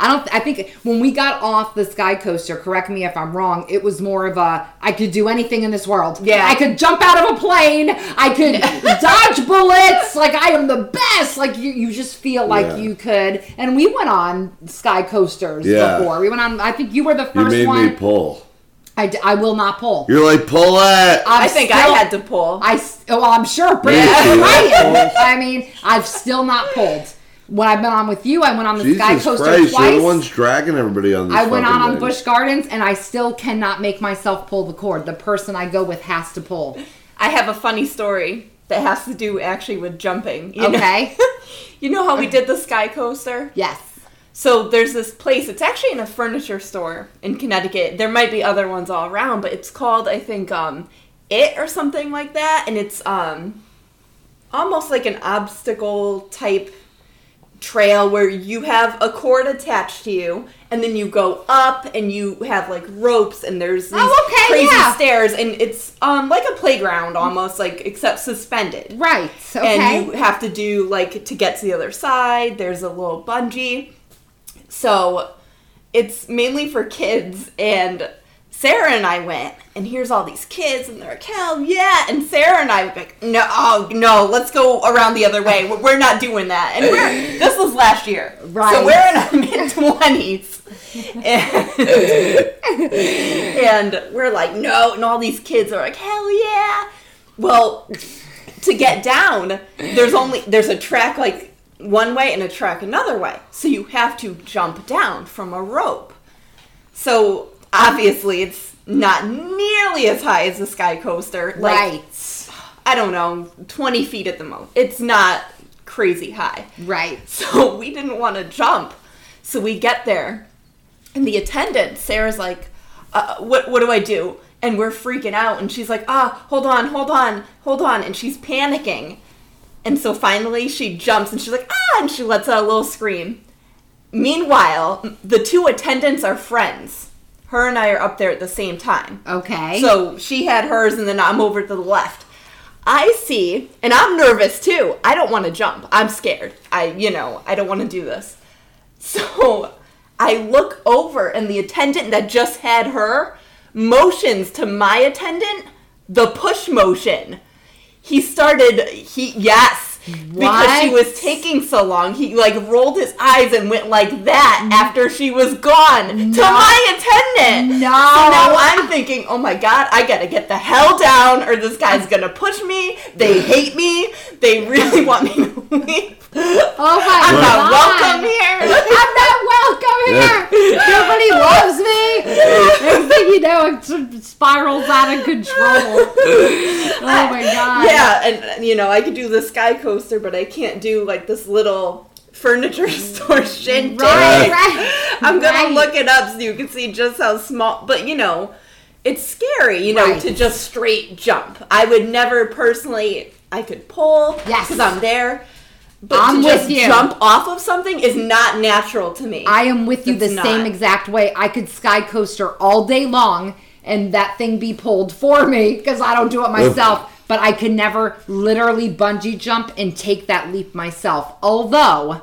S1: I don't. I think when we got off the sky coaster, correct me if I'm wrong. It was more of a I could do anything in this world.
S5: Yeah.
S1: I could jump out of a plane. I could dodge bullets. Like I am the best. Like you, you just feel like
S2: Yeah.
S1: you could. And we went on sky coasters
S2: Yeah.
S1: before. We went on. I think you were the first.
S2: You
S1: first
S2: made
S1: one.
S2: me pull.
S1: I, d- I will not pull.
S2: You're like, pull it.
S5: I think I had to pull.
S1: I s- well, I'm sure Brittany
S2: Yeah.
S1: right. I mean, I've still not pulled. When I've been on with you, I went on the Sky
S2: Jesus
S1: Coaster
S2: Christ, you're the ones dragging everybody on this
S1: I went on
S2: fucking
S1: on
S2: thing.
S1: Busch Gardens, and I still cannot make myself pull the cord. The person I go with has to pull.
S5: I have a funny story that has to do actually with jumping. you know?
S1: Okay.
S5: you know how we did the sky coaster?
S1: Yes.
S5: So there's this place. It's actually in a furniture store in Connecticut. There might be other ones all around, but it's called I think um it or something like that, and it's um almost like an obstacle type trail where you have a cord attached to you and then you go up and you have like ropes and there's these
S1: Oh, okay,
S5: crazy
S1: yeah.
S5: stairs and it's um like a playground almost like except suspended
S1: Right. Okay.
S5: and you have to do like to get to the other side there's a little bungee so it's mainly for kids and sarah and i went and here's all these kids and they're like hell yeah and sarah and i were like no oh, no let's go around the other way We're- not doing that and we're this was last year
S1: Right.
S5: so we're in our mid-20s and, and we're like no and all these kids are like hell yeah well to get down, there's only there's a track like one way and a track another way. So you have to jump down from a rope. So obviously it's not nearly as high as the sky coaster. Like
S1: right.
S5: I don't know, 20 feet at the most. It's not crazy high.
S1: Right.
S5: So we didn't want to jump. So we get there, and the attendant, Sarah's like, uh, "What? What do I do?" And we're freaking out, and she's like, "Ah, hold on, hold on, hold on," and she's panicking. And so finally, she jumps, and she's like, "Ah!" and she lets out a little scream. Meanwhile, the two attendants are friends. Her and I are up there at the same time.
S1: Okay.
S5: So she had hers, and then I'm over to the left. I see, and I'm nervous too. I don't want to jump. I'm scared. I, you know, I don't want to do this. So I look over, and the attendant that just had her motions to my attendant the push motion. He started, he, yes. Because she was taking so long, he like rolled his eyes and went like that mm-hmm. after she was gone to
S1: No.
S5: my attendant.
S1: No.
S5: So now I'm thinking, oh my god, I gotta get the hell down, or this guy's gonna push me. They hate me. They really want me to leave.
S1: oh my god.
S5: I'm
S1: god.
S5: not welcome here.
S1: I'm not welcome here. Nobody loves me. Next thing you know, it spirals out of control. Oh my god.
S5: Yeah, and you know, I could do the sky coaster, but I can't do like this little furniture store shindig.
S1: Right, right.
S5: I'm gonna
S1: Right.
S5: look it up so you can see just how small. But you know, it's scary, you know,
S1: Right.
S5: to just straight jump. I would never personally. I could pull,
S1: Yes.
S5: because I'm there. But
S1: I'm
S5: to just
S1: you.
S5: jump off of something is not natural to me.
S1: I am with you the
S5: not.
S1: same exact way. I could sky coaster all day long and that thing be pulled for me because I don't do it myself. But I could never literally bungee jump and take that leap myself. Although,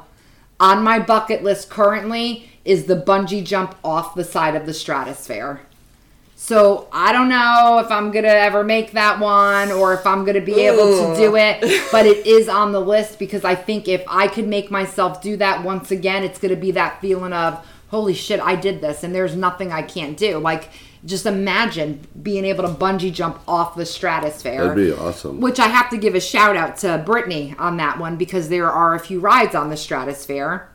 S1: on my bucket list currently is the bungee jump off the side of the stratosphere. So I don't know if I'm gonna ever make that one or if I'm gonna be able to do it, but it is on the list because I think if I could make myself do that once again, it's gonna be that feeling of holy shit, I did this and there's nothing I can't do. Like just imagine being able to bungee jump off the stratosphere.
S2: That'd be awesome.
S1: Which I have to give a shout out to Brittany on that one because there are a few rides on the stratosphere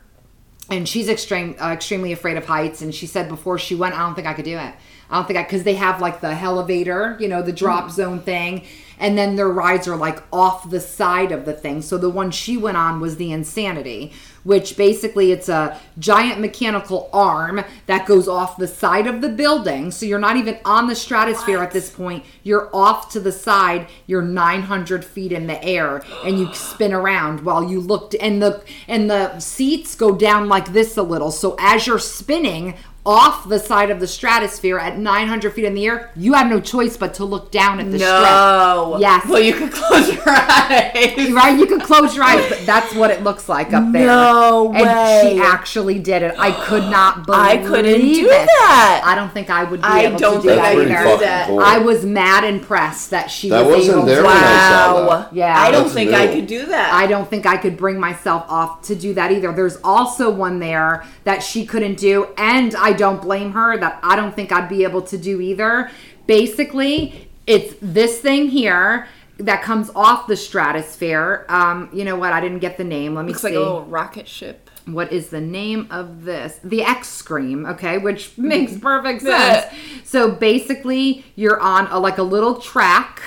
S1: and she's extreme, uh, extremely afraid of heights. And she said before she went, I don't think I could do it. I don't think I because they have like the elevator, you know, the drop zone thing, and then their rides are like off the side of the thing. So the one she went on was the Insanity, which basically it's a giant mechanical arm that goes off the side of the building. So you're not even on the stratosphere at this point. You're off to the side. You're 900 feet in the air, and you spin around while you look. And the and the seats go down like this a little. So as you're spinning off the side of the stratosphere at 900 feet in the air, you have no choice but to look down at the
S5: no.
S1: strip. Yes.
S5: Well, you could close your eyes.
S1: Right, you can close your eyes, but that's what it looks like up there.
S5: No
S1: And she actually did it. I could not believe
S5: I couldn't do
S1: it.
S5: that.
S1: I don't think I would be
S5: I
S1: able
S5: don't
S1: to do
S5: think
S1: that
S5: I could
S2: pretty
S5: do
S1: either.
S5: that.
S2: cool.
S1: I was mad impressed that she
S2: That
S1: was
S2: wasn't
S1: able
S2: there
S1: to.
S2: when I saw
S5: Wow.
S2: that.
S1: Yeah.
S5: I don't
S2: That's
S5: think
S2: new.
S5: I could do that.
S1: I don't think I could bring myself off to do that either. There's also one there that she couldn't do, and I don't blame her that I don't think I'd be able to do either. Basically, it's this thing here that comes off the stratosphere. Um, you know what? I didn't get the name. Let me
S5: Looks
S1: see.
S5: like a little rocket ship.
S1: what is the name of this? The X Scream, okay, which makes perfect sense. So basically, you're on a, like a little track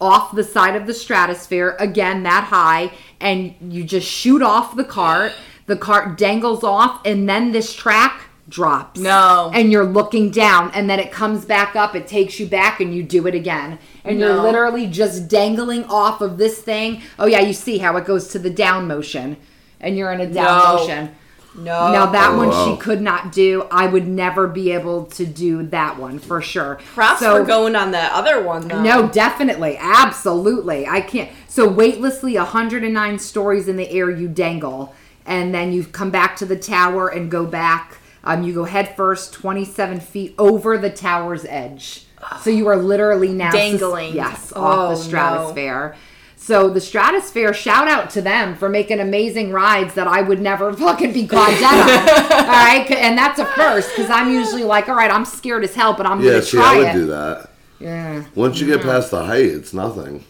S1: off the side of the stratosphere, again that high, and you just shoot off the cart. The cart dangles off, and then this track drops.
S5: No.
S1: And you're looking down, and then it comes back up, it takes you back, and you do it again. And you're literally just dangling off of this thing. Oh, yeah, you see how it goes to the down motion, and you're in a down
S5: No.
S1: motion.
S5: No.
S1: Now that
S2: Oh,
S1: one
S2: wow.
S1: she could not do. I would never be able to do that one for sure.
S5: Props
S1: So-
S5: for going on the other one though.
S1: No, definitely, absolutely. I can't. So weightlessly, 109 stories in the air you dangle, and then you come back to the tower and go back. Um, you go head first, 27 feet over the tower's edge. So you are literally now sus-
S5: Dangling.
S1: yes,
S5: Oh,
S1: off the
S5: no.
S1: stratosphere. So the stratosphere, shout out to them for making amazing rides that I would never fucking be caught dead on. all right, and that's a first because I'm usually like, all right, I'm scared as hell, but I'm
S2: Yeah,
S1: gonna
S2: see,
S1: try
S2: I would
S1: it.
S2: do that.
S1: Yeah.
S2: Once you get past the height, it's nothing.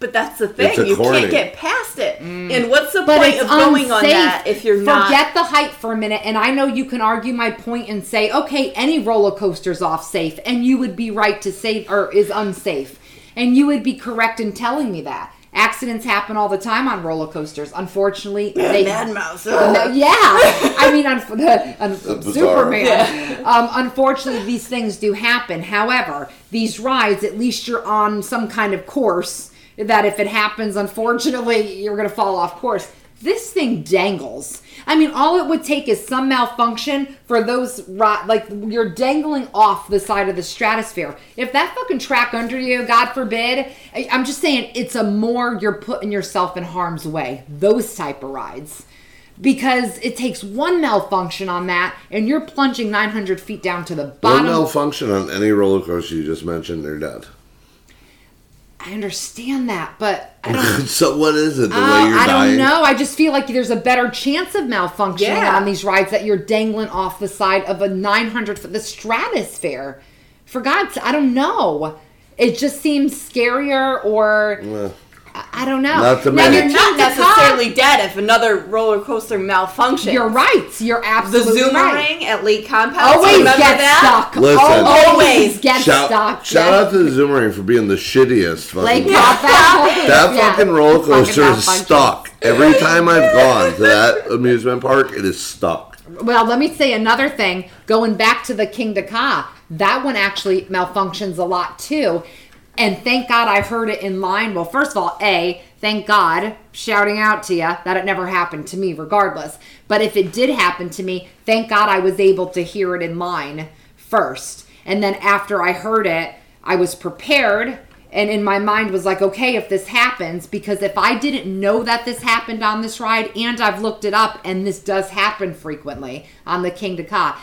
S5: But that's the thing. You
S2: corny.
S5: can't get past it. And what's the
S1: Mm. But
S5: point
S1: it's
S5: of going
S1: unsafe.
S5: on that if you're not?
S1: Forget the hype for a minute, and I know you can argue my point and say, okay, any roller coaster's off safe, and you would be right to say, or is unsafe, and you would be correct in telling me that. Accidents happen all the time on roller coasters. Unfortunately, they
S5: Mad Mouse.
S1: No, yeah, I mean, un- the, un-
S2: bizarre.
S1: Superman. Um, unfortunately, these things do happen. However, these rides, at least you're on some kind of course that if it happens, unfortunately, you're going to fall off course. This thing dangles. I mean, all it would take is some malfunction for those ri- like you're dangling off the side of the stratosphere. If that fucking track under you, God forbid, I'm just saying it's a more you're putting yourself in harm's way. Those type of rides. Because it takes one malfunction on that, and you're plunging 900 feet down to the bottom.
S2: One malfunction on any roller coaster you just mentioned, they're dead.
S1: I understand that, but I don't.
S2: so what is it? The
S1: Oh,
S2: way you're
S1: I
S2: dying?
S1: don't know. I just feel like there's a better chance of malfunctioning
S5: Yeah.
S1: on these rides that you're dangling off the side of a 900 foot, the stratosphere. For God's, I don't know. It just seems scarier, or
S2: Well,
S1: I, I don't know.
S2: Not to
S1: Now, you're
S5: You're not
S1: King Kong,
S5: necessarily dead if another roller coaster malfunctions.
S1: You're right. You're
S5: The
S1: absolutely
S5: Zoomerang
S1: right.
S5: at Lake Compounce.
S1: Always
S5: remember
S1: get
S5: that?
S1: stuck.
S2: Listen.
S1: Always get
S2: shout
S1: stuck.
S2: shout
S1: Yeah.
S2: out to the Zoomerang for being the shittiest
S1: Lake
S2: fucking. That
S1: Yeah.
S2: fucking roller
S1: Fucking
S2: coaster is stuck. Every time I've gone to that amusement park, it is stuck.
S1: Well, let me say another thing. Going back to the Kingda Ka, that one actually malfunctions a lot too. And thank God I heard it in line. Well, first of all, A, thank God, shouting out to you that it never happened to me, regardless. But if it did happen to me, thank God I was able to hear it in line first. And then after I heard it, I was prepared and in my mind was like okay if this happens because if i didn't know that this happened on this ride and i've looked it up and this does happen frequently on the Kingda Ka.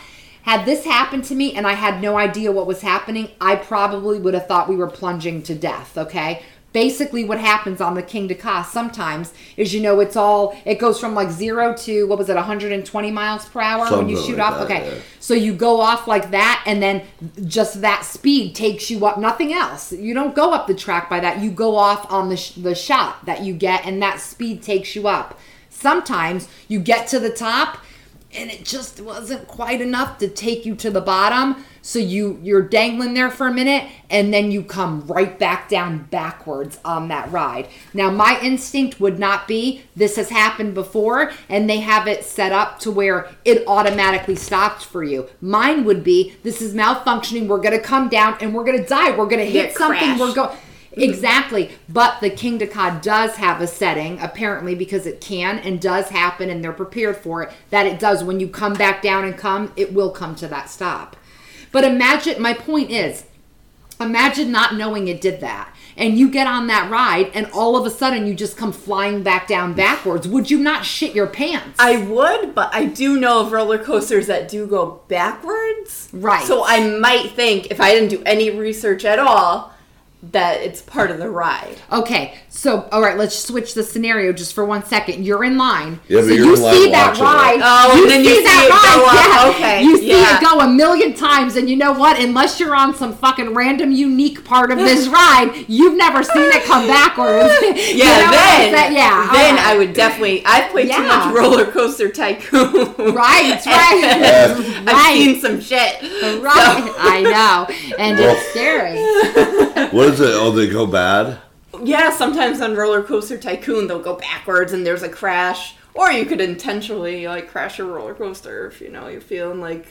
S1: Had this happened to me and i had no idea what was happening i probably would have thought we were plunging to death okay basically what happens on the Kingda Ka sometimes is you know it's all it goes from like zero to what was it 120 miles per hour when you
S2: Something
S1: shoot
S2: like
S1: off
S2: that,
S1: okay
S2: yeah.
S1: so you go off like that, and then just that speed takes you up. Nothing else. You don't go up the track by that. You go off on the sh- the shot that you get, and that speed takes you up. Sometimes you get to the top, and it just wasn't quite enough to take you to the bottom. So you you're dangling there for a minute, and then you come right back down backwards on that ride. Now my instinct would not be this has happened before, and they have it set up to where it automatically stopped for you. Mine would be this is malfunctioning. We're gonna come down and we're gonna die. We're gonna hit something. We're going. Exactly. But the Kingda Ka does have a setting, apparently, because it can and does happen, and they're prepared for it, that it does. When you come back down and come, it will come to that stop. But imagine, my point is, imagine not knowing it did that. And you get on that ride, and all of a sudden you just come flying back down backwards. Would you not shit your pants?
S5: I would, but I do know of roller coasters that do go backwards.
S1: Right.
S5: So I might think, if I didn't do any research at all, that it's part of the ride.
S1: Okay, so all right, let's switch the scenario just for one second. You're in line.
S2: Yeah, but
S1: so
S2: you're
S1: you
S2: in line
S1: see that ride.
S2: it.
S5: Oh, and then you see it go up.
S1: yeah.
S5: Okay,
S1: You see
S5: yeah.
S1: it go a million times, and you know what? Unless you're on some fucking random unique part of this ride, you've never seen it come backwards. You
S5: Yeah,
S1: know
S5: then,
S1: saying? yeah,
S5: then
S1: all right.
S5: I would definitely. I've played too much roller coaster tycoon.
S1: Right, right,
S5: I've
S1: right.
S5: seen some shit.
S1: Right, I know, and
S2: Well-
S1: it's scary.
S2: What is it? Oh, they go bad?
S5: Yeah, sometimes on roller coaster tycoon they'll go backwards and there's a crash, or you could intentionally like crash a roller coaster if you know you're feeling like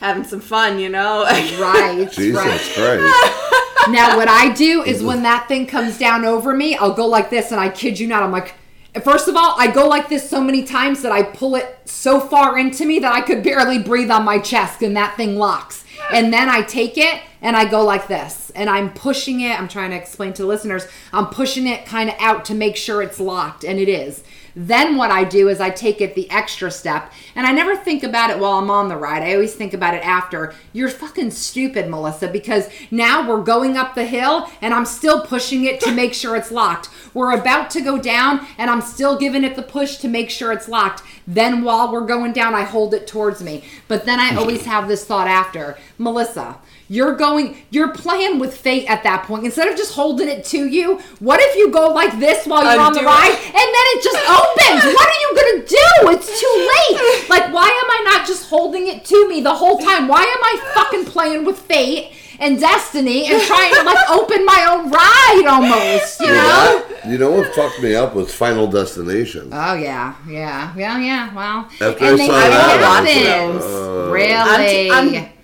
S5: having some fun, you know.
S1: Right,
S2: Jesus
S1: right.
S2: Christ.
S1: Now, what I do is when that thing comes down over me, I'll go like this, and I kid you not, I'm like, first of all, I go like this so many times that I pull it so far into me that I could barely breathe on my chest, and that thing locks. And then I take it and I go like this, and I'm pushing it. I'm trying to explain to listeners, I'm pushing it kind of out to make sure it's locked, and it is. Then what I do is I take it the extra step, and I never think about it while I'm on the ride. I always think about it after. You're fucking stupid, Melissa, because now we're going up the hill and I'm still pushing it to make sure it's locked. We're about to go down and I'm still giving it the push to make sure it's locked. Then while we're going down, I hold it towards me. But then I mm-hmm. always have this thought after, Melissa, you're going, you're playing with fate at that point. Instead of just holding it to you, what if you go like this while you're on the ride
S5: it.
S1: and then it just opens? What are you gonna do? It's too late. Like, why am I not just holding it to me the whole time? Why am I fucking playing with fate and destiny and trying to like open my own ride almost? You know?
S2: You know what fucked me up was Final Destination.
S1: Oh yeah, yeah, yeah, yeah. Well,
S2: After I
S1: and they
S2: saw
S1: have
S2: that, I was
S1: happens.
S2: like, uh,
S1: really?
S5: I'm, I'm,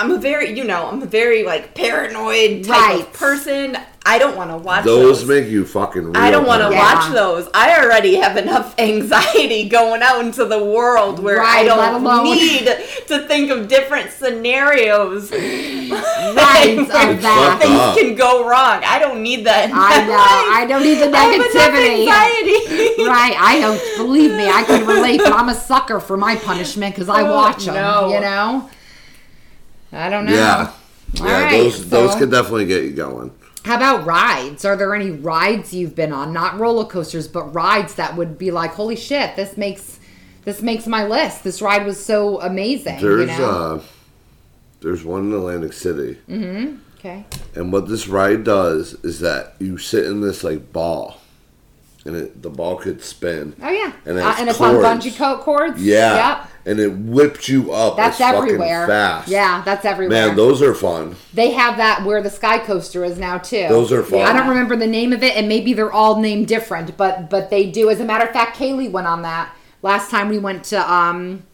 S5: I'm a very, you know, I'm a very like paranoid type
S1: Right.
S5: of person. I don't want to watch
S2: Those
S5: those.
S2: make you fucking. Real
S5: I don't want to
S1: Yeah.
S5: watch those. I already have enough anxiety going out into the world where I
S1: Right, let
S5: don't need to think of different scenarios.
S1: Right,
S5: where
S1: of that.
S5: Things
S2: up.
S5: can go wrong. I don't need that. In
S1: I
S5: my
S1: know.
S5: life.
S1: I don't need the
S5: I have
S1: negativity.
S5: anxiety.
S1: right. I don't believe me. I can relate, but I'm a sucker for my punishment because I
S5: Oh,
S1: watch them.
S5: no.
S1: You know. I don't know.
S2: Yeah.
S1: All
S2: Yeah,
S1: right,
S2: those those could definitely get you going.
S1: How about rides? Are there any rides you've been on? Not roller coasters, but rides that would be like, holy shit, this makes this makes my list. This ride was so amazing.
S2: There's
S1: you know?
S2: uh, there's one in Atlantic City, Mm-hmm.
S1: okay.
S2: and what this ride does is that you sit in this like ball, and it, the ball could spin.
S1: Oh yeah.
S2: And
S1: uh, and it's on bungee coat cords.
S2: Yeah,
S1: Yep.
S2: And it whipped you up.
S1: That's everywhere.
S2: Fast.
S1: Yeah, that's everywhere.
S2: man, those are fun.
S1: They have that where the sky coaster is now too.
S2: Those are fun.
S1: I don't remember the name of it, and maybe they're all named different, but but they do. As a matter of fact, Kaylee went on that last time we went to um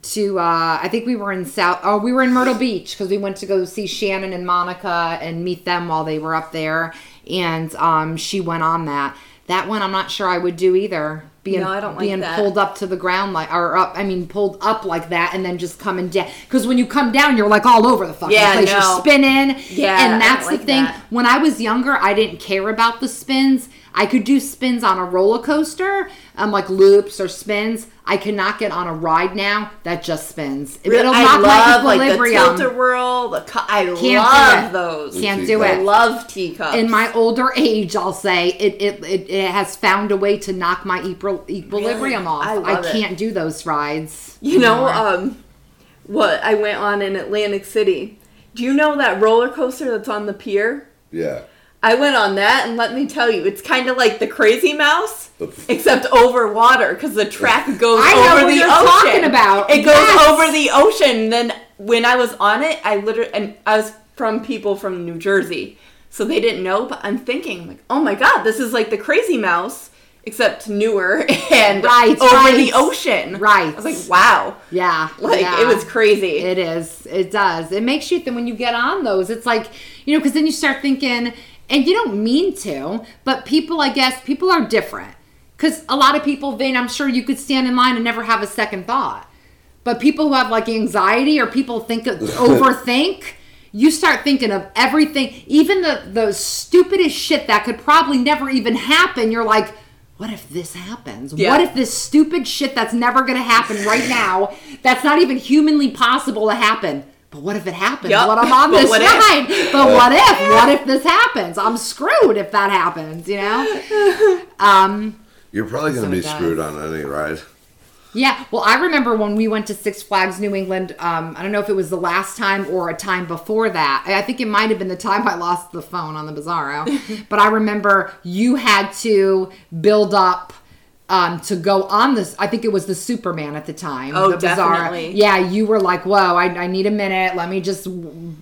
S1: to uh I think we were in South. Oh, we were in Myrtle Beach because we went to go see Shannon and Monica and meet them while they were up there, and um she went on that. That one I'm not sure I would do either. Being
S5: No, I don't like
S1: being
S5: that.
S1: pulled up to the ground like or up. I mean pulled up like that and then just coming down. Because when you come down, you're like all over the fucking
S5: Yeah,
S1: place.
S5: no.
S1: You're spinning.
S5: Yeah,
S1: and that's
S5: like
S1: the thing.
S5: that.
S1: When I was younger, I didn't care about the spins. I could do spins on a roller coaster, um, like loops or spins. I cannot get on a ride now that just spins. It'll
S5: I
S1: knock
S5: love
S1: my
S5: like the
S1: equilibrium.
S5: tilt-a-whirl. The co- I
S1: Can't do
S5: love those.
S1: Can't do it.
S5: I love teacups.
S1: In my older age, I'll say it, it, it, it has found a way to knock my equil- equilibrium
S5: Really?
S1: off.
S5: I
S1: I,
S5: love it.
S1: can't do those rides.
S5: You know, um, what I went on in Atlantic City. Do you know that roller coaster that's on the pier?
S2: Yeah.
S5: I went on that, and let me tell you, it's kind of like the Crazy Mouse, except over water because the track goes over the water.
S1: I know what
S5: the
S1: you're
S5: ocean.
S1: talking about.
S5: It goes
S1: Yes.
S5: over the ocean. Then when I was on it, I literally and I was from people from New Jersey, so they didn't know. But I'm thinking like, oh my god, this is like the Crazy Mouse. Except newer and
S1: Right,
S5: over
S1: right.
S5: the ocean.
S1: Right.
S5: I was like, wow.
S1: Yeah.
S5: Like
S1: yeah.
S5: it was crazy.
S1: It is. It does. It makes you think when you get on those, it's like, you know, because then you start thinking, and you don't mean to, but people, I guess, people are different. Because a lot of people, Vin, I'm sure you could stand in line and never have a second thought. But people who have like anxiety or people think overthink, you start thinking of everything, even the the stupidest shit that could probably never even happen. You're like, what if this happens?
S5: Yeah.
S1: What if this stupid shit that's never gonna happen right now, that's not even humanly possible to happen? But what if it happens?
S5: Yup.
S1: What I'm on
S5: But
S1: this
S5: what if?
S1: ride? But what if? What if this happens? I'm screwed if that happens. You know? Um.
S2: You're probably gonna
S1: So
S2: be
S1: it does.
S2: screwed on any ride.
S1: Yeah, well, I remember when we went to Six Flags New England. Um, I don't know if it was the last time or a time before that. I I think it might have been the time I lost the phone on the Bizarro. but I remember you had to build up um, to go on this. I think it was the Superman at the time.
S5: Oh,
S1: the
S5: definitely.
S1: Yeah, you were like, "Whoa, I, I need a minute. Let me just."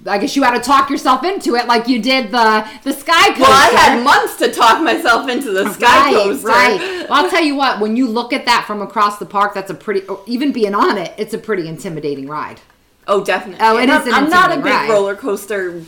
S1: I guess you had to talk yourself into it, like you did the the Sky Coaster.
S5: well, I had months to talk myself into the sky
S1: Right,
S5: coaster.
S1: Right. Well, I'll tell you what. When you look at that from across the park, that's a pretty. Even being on it, it's a pretty intimidating ride.
S5: Oh, definitely.
S1: Oh, it is
S5: I'm, I'm not a big
S1: ride.
S5: roller coaster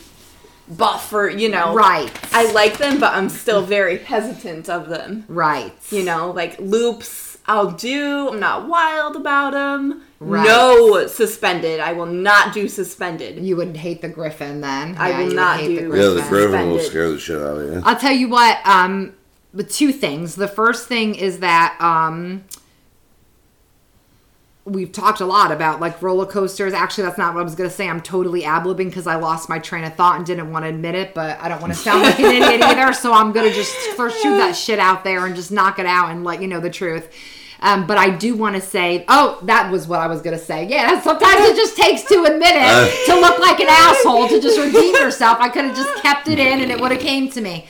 S5: buff for you know.
S1: Right.
S5: I like them, but I'm still very hesitant of them.
S1: Right.
S5: You know, like loops. I'll do. I'm not wild about them.
S1: Right.
S5: No suspended. I will not do suspended.
S1: You would hate the Griffon then.
S5: I
S1: Yeah,
S5: will
S1: you would
S5: not
S1: hate
S5: do-
S2: Yeah, the
S5: Griffon.
S2: Griffon will scare the shit out of you.
S1: I'll tell you what. Um, the two things. The first thing is that um, we've talked a lot about like roller coasters. Actually, that's not what I was gonna say. I'm totally ablibbing because I lost my train of thought and didn't want to admit it. But I don't want to sound like an idiot either. So I'm gonna just first shoot that shit out there and just knock it out and let you know the truth. Um, but I do want to say, oh, that was what I was gonna say. Yeah, sometimes it just takes to admit it to look like an asshole to just redeem yourself. I could have just kept it in and it would have came to me.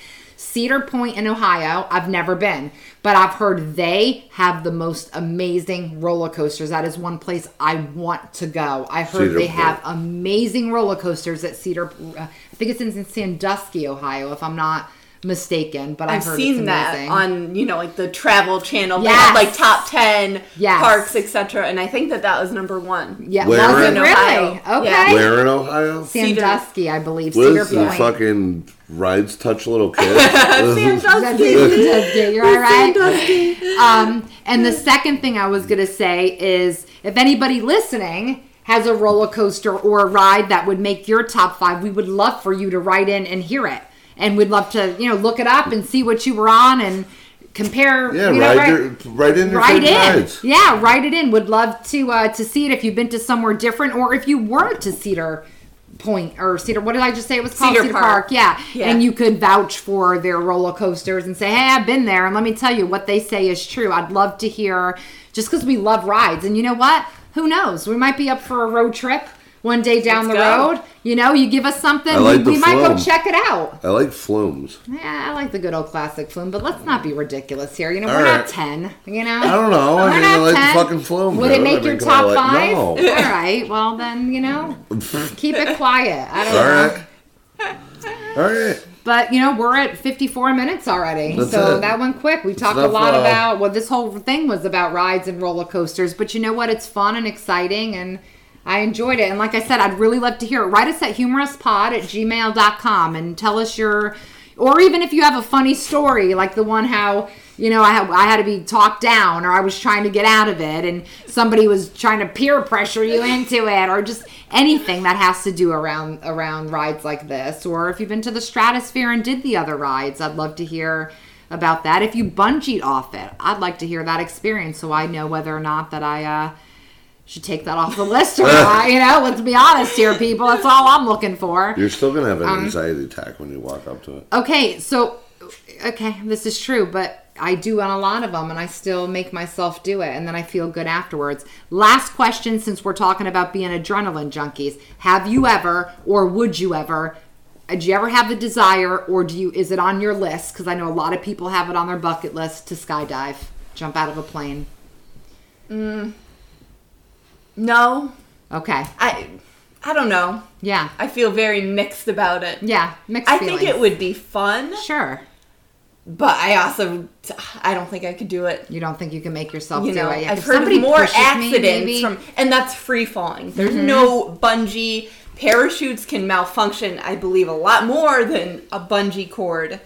S1: Cedar Point in Ohio, I've never been, but I've heard they have the most amazing roller coasters. That is one place I want to go. I heard
S2: Cedar
S1: they
S2: Point.
S1: have amazing roller coasters at Cedar. Uh, I think it's in Sandusky, Ohio, if I'm not mistaken, but I've,
S5: I've
S1: heard
S5: seen
S1: it's
S5: that on you know like the Travel Channel. They
S1: Yes.
S5: have like top ten
S1: Yes.
S5: parks, etc. And I think that that was number one.
S1: yeah,
S2: Where
S1: was it
S2: in
S1: really?
S5: Ohio?
S1: Okay.
S5: Yeah.
S2: Where in Ohio?
S1: Sandusky, I believe.
S2: What
S1: Cedar
S2: is the
S1: Point.
S2: fucking rides touch little kids?
S5: Sandusky.
S1: Sandusky, You're all right. Um, and the second thing I was gonna say is, if anybody listening has a roller coaster or a ride that would make your top five, we would love for you to write in and hear it, and we'd love to, you know, look it up and see what you were on and compare.
S2: yeah,
S1: you know,
S2: ride,
S1: right-
S2: write in your
S1: write in.
S2: rides.
S1: Yeah, write it in. Would love to uh, to see it if you've been to somewhere different or if you were to Cedar Point or Cedar. What did I just say? It was called
S5: Cedar
S1: Cedar,
S5: Park.
S1: Park. Yeah.
S5: Yeah.
S1: and you could vouch for their roller coasters and say, "Hey, I've been there," and let me tell you what they say is true. I'd love to hear, just because we love rides, and you know what? Who knows? We might be up for a road trip. One day down
S5: Let's
S1: the
S5: go.
S1: road, you know, you give us something,
S2: like
S1: we, we might go check it out.
S2: I like flumes.
S1: Yeah, I like the good old classic flume, but let's not be ridiculous here. You know,
S2: All
S1: we're
S2: right.
S1: not ten. You know,
S2: I don't know. I
S1: We're
S2: mean, I
S1: not
S2: like
S1: 10.
S2: the fucking flume.
S1: Would it make
S2: I mean,
S1: your
S2: come on,
S1: top
S2: like,
S1: five?
S2: No.
S1: All right. Well, then you know, keep it quiet. I don't
S2: All
S1: know.
S2: right. All right.
S1: But you know, we're at 54 minutes already,
S2: That's
S1: so
S2: it.
S1: that went quick. We talked a lot
S2: uh,
S1: about well, this whole thing was about rides and roller coasters. But you know what? It's fun and exciting, and I enjoyed it. And like I said, I'd really love to hear it. Write us at humourouspod at gmail.com and tell us your, or even if you have a funny story, like the one how you know I had, I had to be talked down, or I was trying to get out of it, and somebody was trying to peer pressure you into it, or just anything that has to do around around rides like this, or if you've been to the Stratosphere and did the other rides, I'd love to hear about that. If you bungeed off it, I'd like to hear that experience, so I know whether or not that I uh, should take that off the list or not. You know, let's be honest here, people. That's all I'm looking for.
S2: You're still gonna have an
S1: Um,
S2: anxiety attack when you walk up to it.
S1: Okay, so okay, this is true, but I do on a lot of them and I still make myself do it and then I feel good afterwards. Last question since we're talking about being adrenaline junkies. Have you ever or would you ever uh, do you ever have the desire or do you is it on your list cuz I know a lot of people have it on their bucket list to skydive, jump out of a plane.
S5: No,
S1: Okay.
S5: I I don't know.
S1: Yeah.
S5: I feel very mixed about it.
S1: Yeah, mixed
S5: I
S1: feelings.
S5: think it would be fun,
S1: Sure.
S5: but I also I don't think I could do it.
S1: You don't think you can make yourself
S5: You
S1: do
S5: know,
S1: it?
S5: I've
S1: If
S5: heard
S1: somebody
S5: of more
S1: me,
S5: accidents
S1: maybe-
S5: from, and that's free falling. There's no bungee. Parachutes can malfunction, I believe, a lot more than a bungee cord.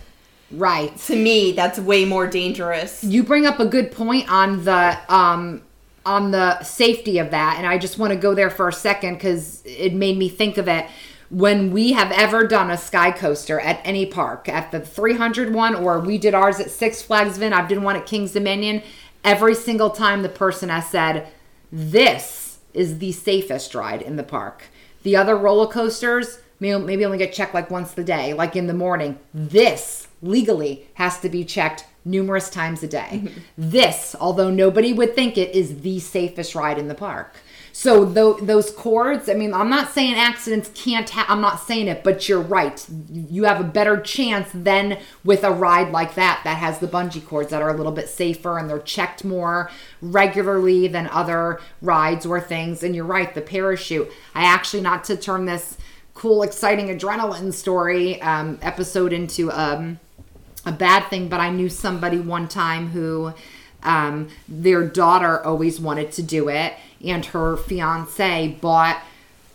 S1: right.
S5: To me, that's way more dangerous.
S1: you bring up a good point on the um on the safety of that and i just want to go there for a second because it made me think of it. When we have ever done a sky coaster at any park at the 300 one or we did ours at six flags vin i've done one at king's dominion every single time the person has said this is the safest ride in the park. The other roller coasters maybe, maybe only get checked like once a day like in the morning. This legally has to be checked numerous times a day. this, although nobody would think it, is the safest ride in the park. So tho- those cords, I mean, I'm not saying accidents can't ha- I'm not saying it, but you're right. You have a better chance than with a ride like that that has the bungee cords that are a little bit safer and they're checked more regularly than other rides or things. And you're right, the parachute. I actually not to turn this cool, exciting adrenaline story um, episode into um, a bad thing, but I knew somebody one time who um, their daughter always wanted to do it, and her fiance bought.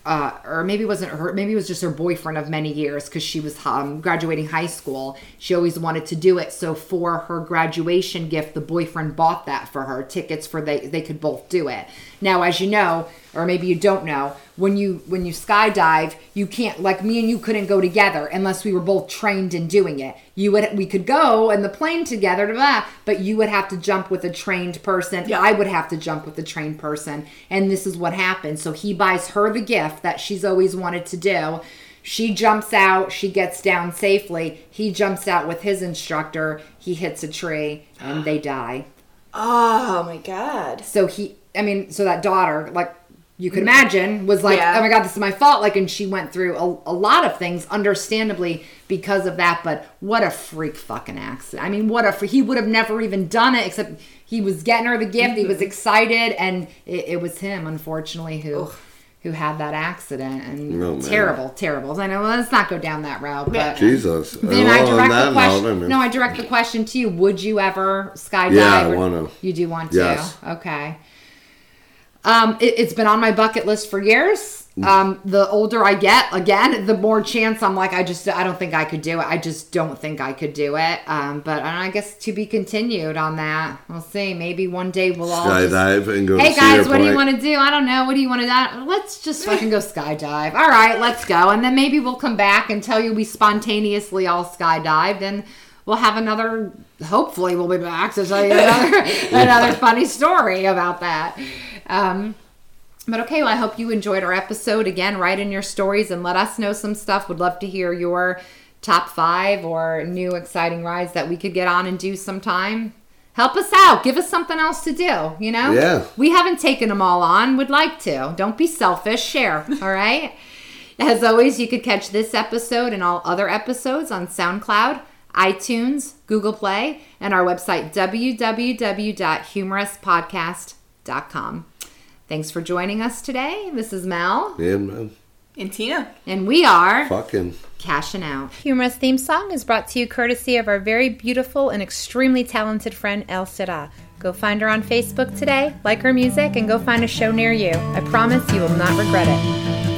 S1: Uh, or maybe it wasn't her, maybe it was just her boyfriend of many years because she was um, graduating high school. She always wanted to do it. So for her graduation gift, the boyfriend bought that for her tickets for they they could both do it. Now, as you know, or maybe you don't know, when you when you skydive, you can't like me and you couldn't go together unless we were both trained in doing it. You would we could go in the plane together, blah, but you would have to jump with a trained person.
S5: Yeah.
S1: I would have to jump with a trained person, and this is what happened. So he buys her the gift that she's always wanted to do. She jumps out, she gets down safely. He jumps out with his instructor. He hits a tree, and they die.
S5: Oh my god.
S1: So he, I mean, so that daughter, like you could imagine, was like,
S5: Yeah.
S1: oh my God, this is my fault. Like, and she went through a, a lot of things, understandably, because of that. But what a freak fucking accident. I mean, what a, fre- he would have never even done it, except he was getting her the gift. He was mm-hmm. excited, and it, it was him, unfortunately, who. who had that accident and
S2: Oh, man.
S1: terrible, terrible. I know. Let's not go down that route, but
S2: Jesus.
S1: then
S2: Well,
S1: I direct the question.
S2: note, I mean-
S1: no, I direct the question to you. Would you ever skydive?
S2: Yeah, I wanna.
S1: You do want to?
S2: Yes.
S1: Okay. Um, it, it's been on my bucket list for years. Um, the older I get, again, the more chance I'm like, I just, I don't think I could do it. I just don't think I could do it. Um, but I guess to be continued on that. We'll see. Maybe one day we'll all just
S2: Skydive and go
S1: Hey guys, what do you want to do? I don't know. What do you want to do? Let's just fucking go skydive. All right, let's go. And then maybe we'll come back and tell you we spontaneously all skydived and we'll have another hopefully we'll be back to tell you another another funny story about that. Um but okay, well, I hope you enjoyed our episode. Again, write in your stories and let us know some stuff. Would love to hear your top five or new exciting rides that we could get on and do sometime. Help us out. Give us something else to do, you know?
S2: Yeah.
S1: We haven't taken them all on. Would like to. Don't be selfish. Share, all right? As always, you could catch this episode and all other episodes on SoundCloud, iTunes, Google Play, and our website, www.humourouspodcast.com. Thanks for joining us today. This is Mel,
S2: Man, man.
S5: And Tina.
S1: and we are
S2: Fucking.
S1: cashing out. Humorous theme song is brought to you courtesy of our very beautiful and extremely talented friend El Sira. Go find her on Facebook today, like her music, and go find a show near you. I promise you will not regret it.